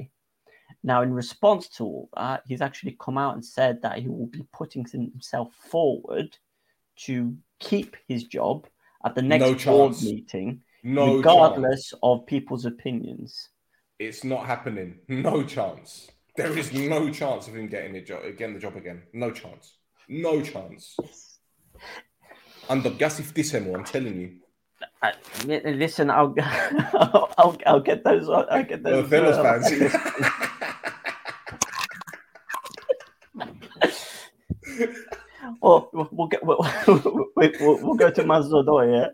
Now, in response to all that, he's actually come out and said that he will be putting himself forward to keep his job at the next no board chance. meeting, no regardless chance. of people's opinions.
It's not happening. No chance. There is no chance of him getting the job again. The job again. No chance. No chance. And the gas if this him, I'm telling you.
listen, I'll, I'll, I'll get those. I'll get those. uh, fans. Oh, we'll, we'll get we'll, we'll, we'll, go to Mazdoor,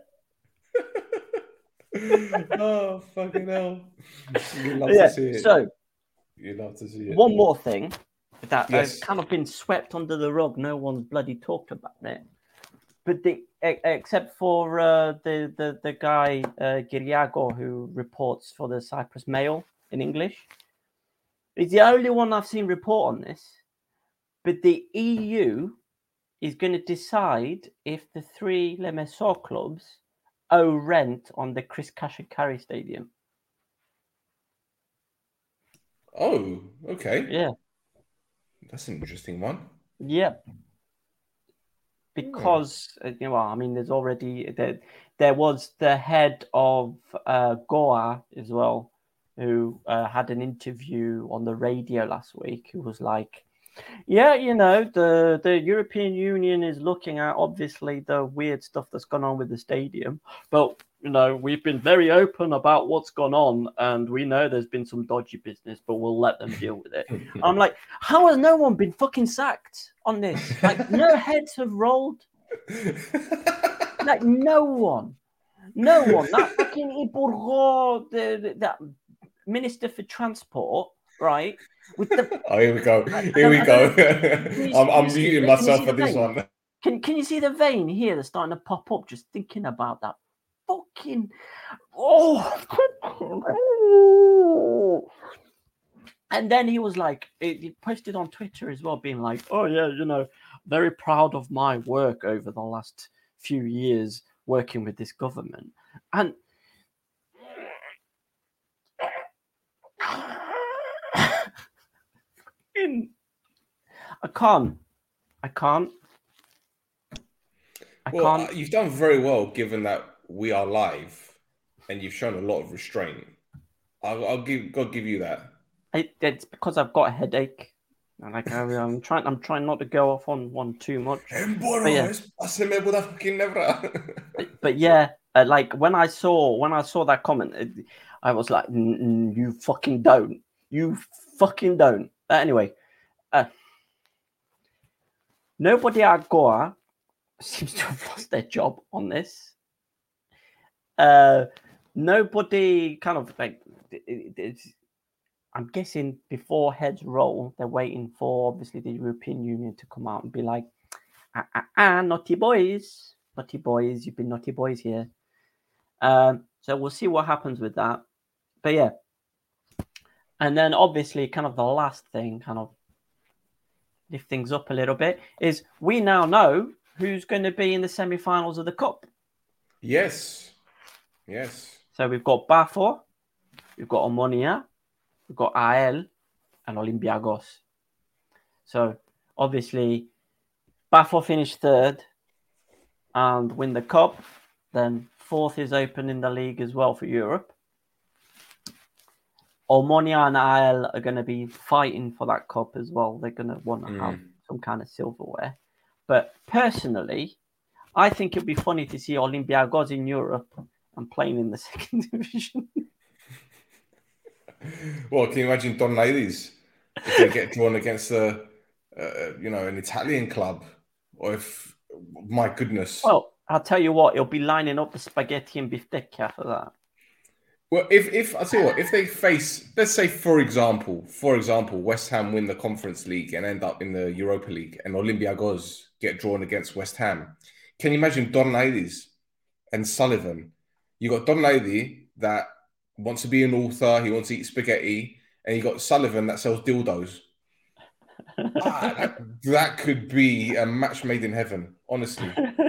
yeah. oh fucking hell! You love yeah, to see it.
So
you love to see it.
One more thing that yes. has kind of been swept under the rug. No one's bloody talked about it. But the except for uh, the, the the guy uh, Giriago who reports for the Cyprus Mail in English, he's the only one I've seen report on this. But the EU is going to decide if the three Le LMSO clubs owe rent on the Chris Kashikari Stadium.
Oh, okay.
Yeah.
That's an interesting one.
Yeah. Hmm. Because uh, you know, I mean, there's already there, there was the head of uh, Goa as well, who uh, had an interview on the radio last week, who was like, yeah, you know, the, the European Union is looking at obviously the weird stuff that's gone on with the stadium. But, you know, we've been very open about what's gone on and we know there's been some dodgy business, but we'll let them deal with it. I'm like, how has no one been fucking sacked on this? Like, no heads have rolled. like, no one. No one. That fucking Iborgo, the, the, that Minister for Transport right? With the
oh, here we go, here we go. I'm, I'm muting myself for this one.
Can Can you see the vein here that's starting to pop up just thinking about that? Fucking oh. And then he was like, he posted on Twitter as well, being like, "Oh yeah, you know, very proud of my work over the last few years working with this government." And in. I can't. I can't. I
well, can't. You've done very well, given that we are live, and you've shown a lot of restraint. I'll, I'll give. I'll give you that.
I, it's because I've got a headache, and like I, am trying. I'm trying not to go off on one too much. but yeah, but yeah uh, like when I saw when I saw that comment, it, I was like, "You fucking don't. You fucking don't." Uh, anyway, uh, nobody agora seems to have lost their job on this. Uh, nobody kind of like it, I'm guessing before heads roll, they're waiting for obviously the European Union to come out and be like, ah, ah, ah naughty boys, naughty boys, you've been naughty boys here. Um, so we'll see what happens with that. But yeah, and then obviously, kind of the last thing, kind of lift things up a little bit, is we now know who's going to be in the semi-finals of the cup.
Yes. Yes.
So we've got Pafos, we've got Omonia, we've got AEL, and Olympiacos. So obviously, Pafos finished third and win the cup. Then fourth is open in the league as well for Europe. Omonia and AEL are going to be fighting for that cup as well. They're going to want to mm. have some kind of silverware. But personally, I think it'd be funny to see Olympiacos in Europe and playing in the second division.
well, can you imagine Don Ladies if they get drawn against a, uh, uh, you know, an Italian club, or if my goodness.
Well, I'll tell you what, he'll be lining up the spaghetti and beefsteak for that.
Well, if if I tell you what, if they face, let's say, for example, for example, West Ham win the Conference League and end up in the Europa League, and Olympiacos get drawn against West Ham, can you imagine Donaides and Sullivan? You got Donaidi that wants to be an author, he wants to eat spaghetti, and you got Sullivan that sells dildos. ah, that, that could be a match made in heaven, honestly.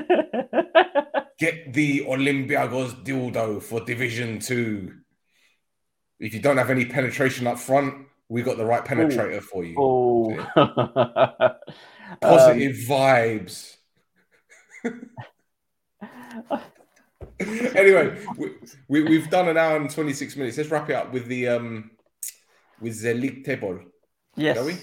get the Olympiacos dildo for Division Two. If you don't have any penetration up front, we got the right penetrator Ooh. for you. Oh. Yeah. Positive um, vibes. anyway, we, we, have done an hour and 26 minutes. Let's wrap it up with the um with the league table.
Yes. Shall we?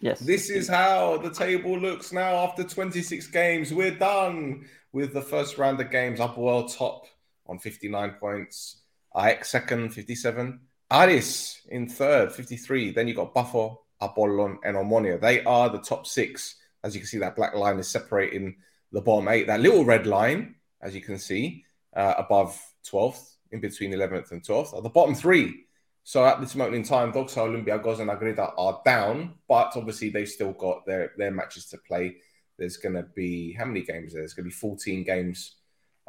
Yes.
This is how the table looks now after 26 games. We're done with the first round of games. APOEL top on 59 points. AEK second, 57. Aris in third, 53. Then you got Pafos, Apollon, and Omonia. They are the top six. As you can see, that black line is separating the bottom eight. That little red line, as you can see, uh, above 12th, in between 11th and 12th, are the bottom three. So at this moment in time, Doxa, Olympia, Goz, and Akritas are down, but obviously they've still got their, their matches to play there's going to be how many games? There? There's going to be 14 games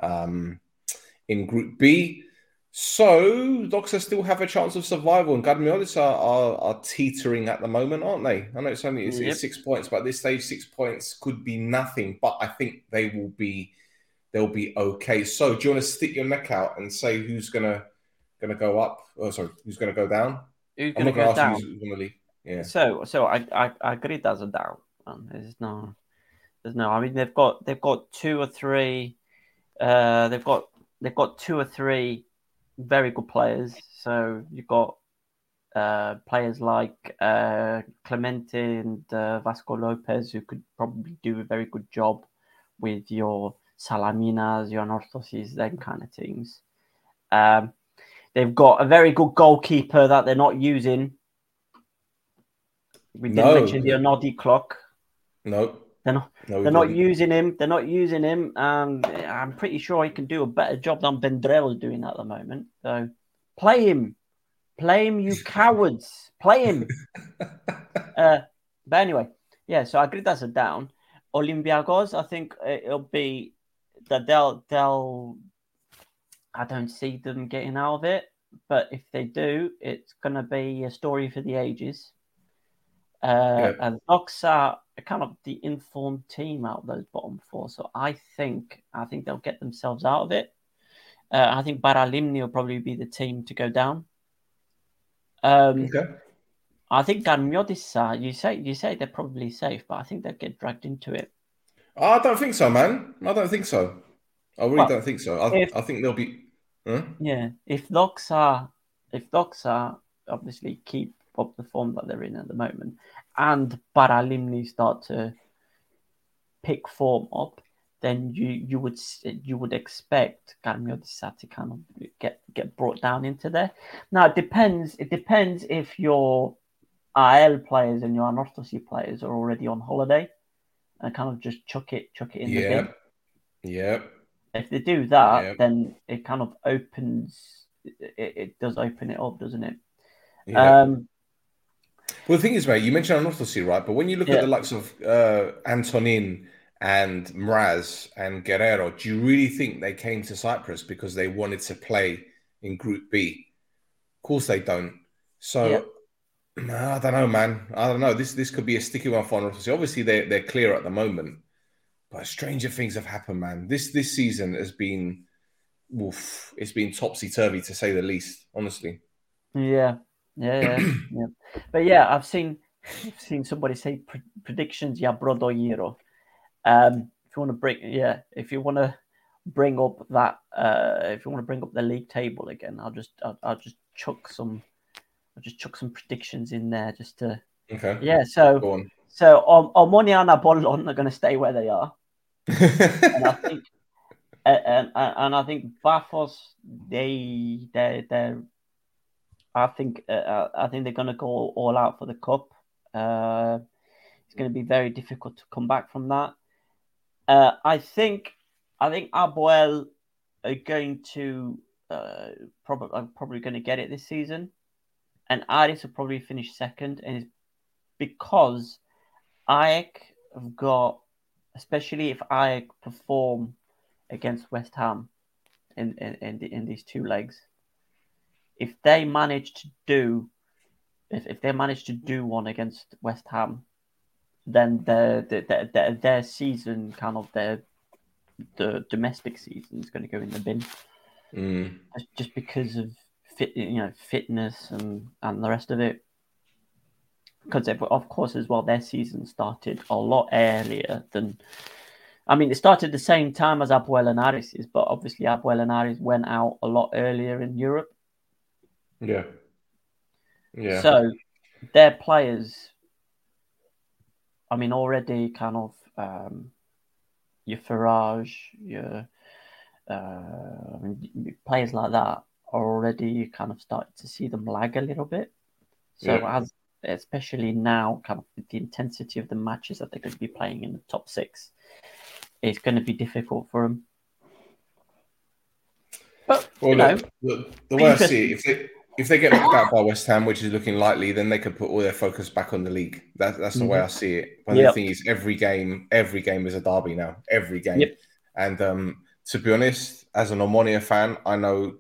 um, in Group B. So Doxa still have a chance of survival, and Gadmiolis are, are, are teetering at the moment, aren't they? I know it's only it's, yep. it's six points, but at this stage, six points could be nothing. But I think they will be they'll be okay. So do you want to stick your neck out and say who's gonna gonna go up? Oh, sorry, who's gonna go down?
Who's gonna go down? who's gonna leave. Yeah. So so I I, I agree that's a doubt. there's no there's no. I mean, they've got they've got two or three. Uh, they've got they've got two or three very good players. So you've got uh, players like uh, Clemente and uh, Vasco Lopez who could probably do a very good job with your Salaminas, your Nortoses, then kind of things. Um, they've got a very good goalkeeper that they're not using. We did no. mention the Anodi clock.
No.
They're not. No, they're not using him. They're not using him, and I'm pretty sure he can do a better job than Vendrell is doing at the moment. So play him, play him, you cowards, play him. uh, but anyway, yeah. So I agree that's a down. Olympiacos, I think it'll be that they'll they'll. I don't see them getting out of it, but if they do, it's gonna be a story for the ages. Uh, And Knox a kind of the informed team out of those bottom four. So I think I think they'll get themselves out of it. Uh, I think Paralimni will probably be the team to go down. Um, okay. I think Karmiotissa, you say you say they're probably safe, but I think they'll get dragged into it.
I don't think so, man. I don't think so. I really well, don't think so. I, if, I think they'll be. Huh?
Yeah, if Loxa, if Loxa obviously keep of the form that they're in at the moment, and Paralimni start to pick form up, then you you would you would expect Carmio Di kind of get get brought down into there. Now it depends. It depends if your AEL players and your Anorthosis players are already on holiday and kind of just chuck it chuck it in yeah. the bin.
Yeah.
If they do that, yep. then it kind of opens. It, it, does open it up, doesn't it? Yep. Um,
well, the thing is, mate, you mentioned orthodoxy, right? But when you look yeah. at the likes of uh, Antonin and Mraz and Guerrero, do you really think they came to Cyprus because they wanted to play in Group B? Of course they don't. So yeah. I don't know, man. I don't know. This this could be a sticky one for Northampton. Obviously, they they're clear at the moment, but stranger things have happened, man. This this season has been, it's been topsy turvy to say the least. Honestly.
Yeah, yeah, yeah, yeah. But yeah, I've seen I've seen somebody say pre- predictions. Yeah, brother, Yiro. Um, if you want to bring, yeah, if you want to bring up that, uh, if you want to bring up the league table again, I'll just I'll, I'll just chuck some, I'll just chuck some predictions in there just to. Okay. Yeah. So. Go on. So um, Omonia and Apollon are going to stay where they are. and I think, and, and, and I think Pafos they they they're I think uh, uh, I think they're going to go all out for the cup. Uh, it's going to be very difficult to come back from that. Uh, I think I think APOEL are going to uh, probably I'm probably going to get it this season, and Aris will probably finish second, and it's because AEK have got, especially if AEK perform against West Ham in in in, the, in these two legs if they manage to do if, if they manage to do one against West Ham, then their their their, their season kind of their the domestic season is going to go in the bin, mm. just because of fit you know fitness and and the rest of it. Because of course as well their season started a lot earlier than. I mean, it started the same time as APOEL and Aris, but obviously APOEL and Aris went out a lot earlier in Europe
yeah.
Yeah. So their players, I mean, already kind of um, your Farage, your uh, players like that are already kind of starting to see them lag a little bit. So yeah. as especially now, kind of the intensity of the matches that they're going to be playing in the top six, it's going to be difficult for them. But well, you know,
the, the way I see it, if they if they get knocked out by West Ham, which is looking likely, then they could put all their focus back on the league. That, that's the mm-hmm. way I see it. But yep. the thing is, every game, every game is a derby now. Every game, yep. and um, to be honest, as an Omonia fan, I know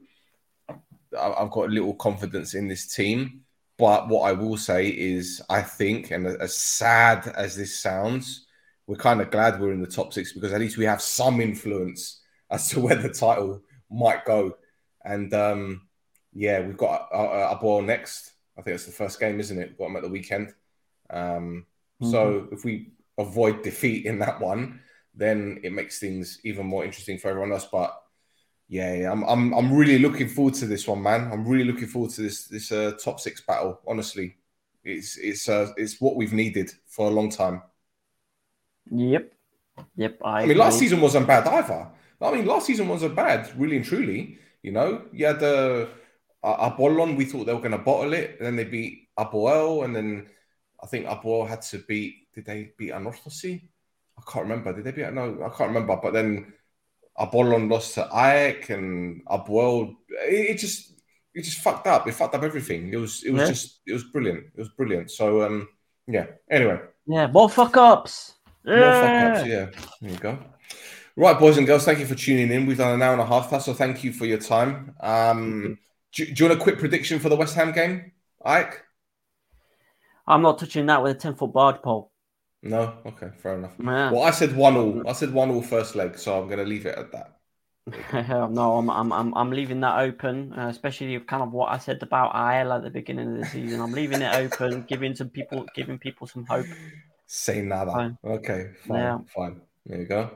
I've got little confidence in this team. But what I will say is, I think, and as sad as this sounds, we're kind of glad we're in the top six because at least we have some influence as to where the title might go. And um, yeah, we've got uh, uh, our, ball next. I think it's the first game, isn't it? We've at the weekend. Um, mm-hmm. So if we avoid defeat in that one, then it makes things even more interesting for everyone else. But yeah, yeah, I'm, I'm I'm really looking forward to this one, man. I'm really looking forward to this this uh, top six battle. Honestly, it's it's uh, it's what we've needed for a long time.
Yep,
yep. I, I mean, last season wasn't bad either. I mean, last season wasn't bad, really and truly. You know, you had the uh, uh, Apollon, we thought they were going to bottle it. And then they beat Apoel. And then I think Apoel had to beat, did they beat Anorthosis? I can't remember. Did they beat, no, I can't remember. But then Apollon lost to AEK, and Apoel. It, it, just, it just fucked up. It fucked up everything. It was, it was yeah. just, it was brilliant. It was brilliant. So, um, yeah. Anyway.
Yeah. More fuck ups. More
yeah. fuck ups. Yeah. There you go. Right, boys and girls, thank you for tuning in. We've done an hour and a half. so thank you for your time. Um, do, do, you want a quick prediction for the West Ham game, Ike?
I'm not touching that with a 10 foot barge pole.
No, okay, fair enough. Yeah. Well, I said one all. I said one all first leg, so I'm going to leave it at that.
no, I'm, I'm I'm I'm leaving that open, uh, especially kind of what I said about Ayala at the beginning of the season. I'm leaving it open, giving some people giving people some hope.
Say nada. Fine. Okay, fine, yeah. fine. There you go.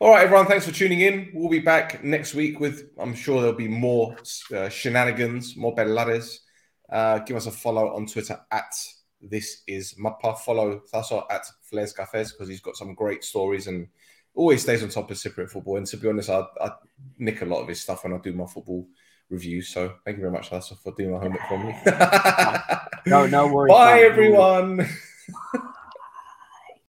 All right, everyone, thanks for tuning in. We'll be back next week with, I'm sure there'll be more uh, shenanigans, more bellades. Uh, give us a follow on Twitter at this is Mappa. Follow Thasso at flareskafes because he's got some great stories and always stays on top of Cypriot football. And to be honest, I, I nick a lot of his stuff when I do my football reviews. So thank you very much, Thasso, for doing my homework for me.
no, no worries.
Bye, everyone.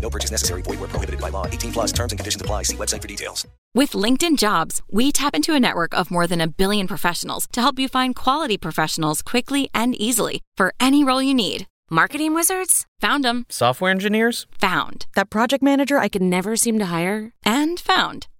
No purchase necessary. Void where prohibited by law. 18
plus terms and conditions apply. See website for details. With LinkedIn Jobs, we tap into a network of more than a billion professionals to help you find quality professionals quickly and easily for any role you need.
Marketing wizards? Found them. Software engineers? Found.
That project manager I could never seem to hire?
And found.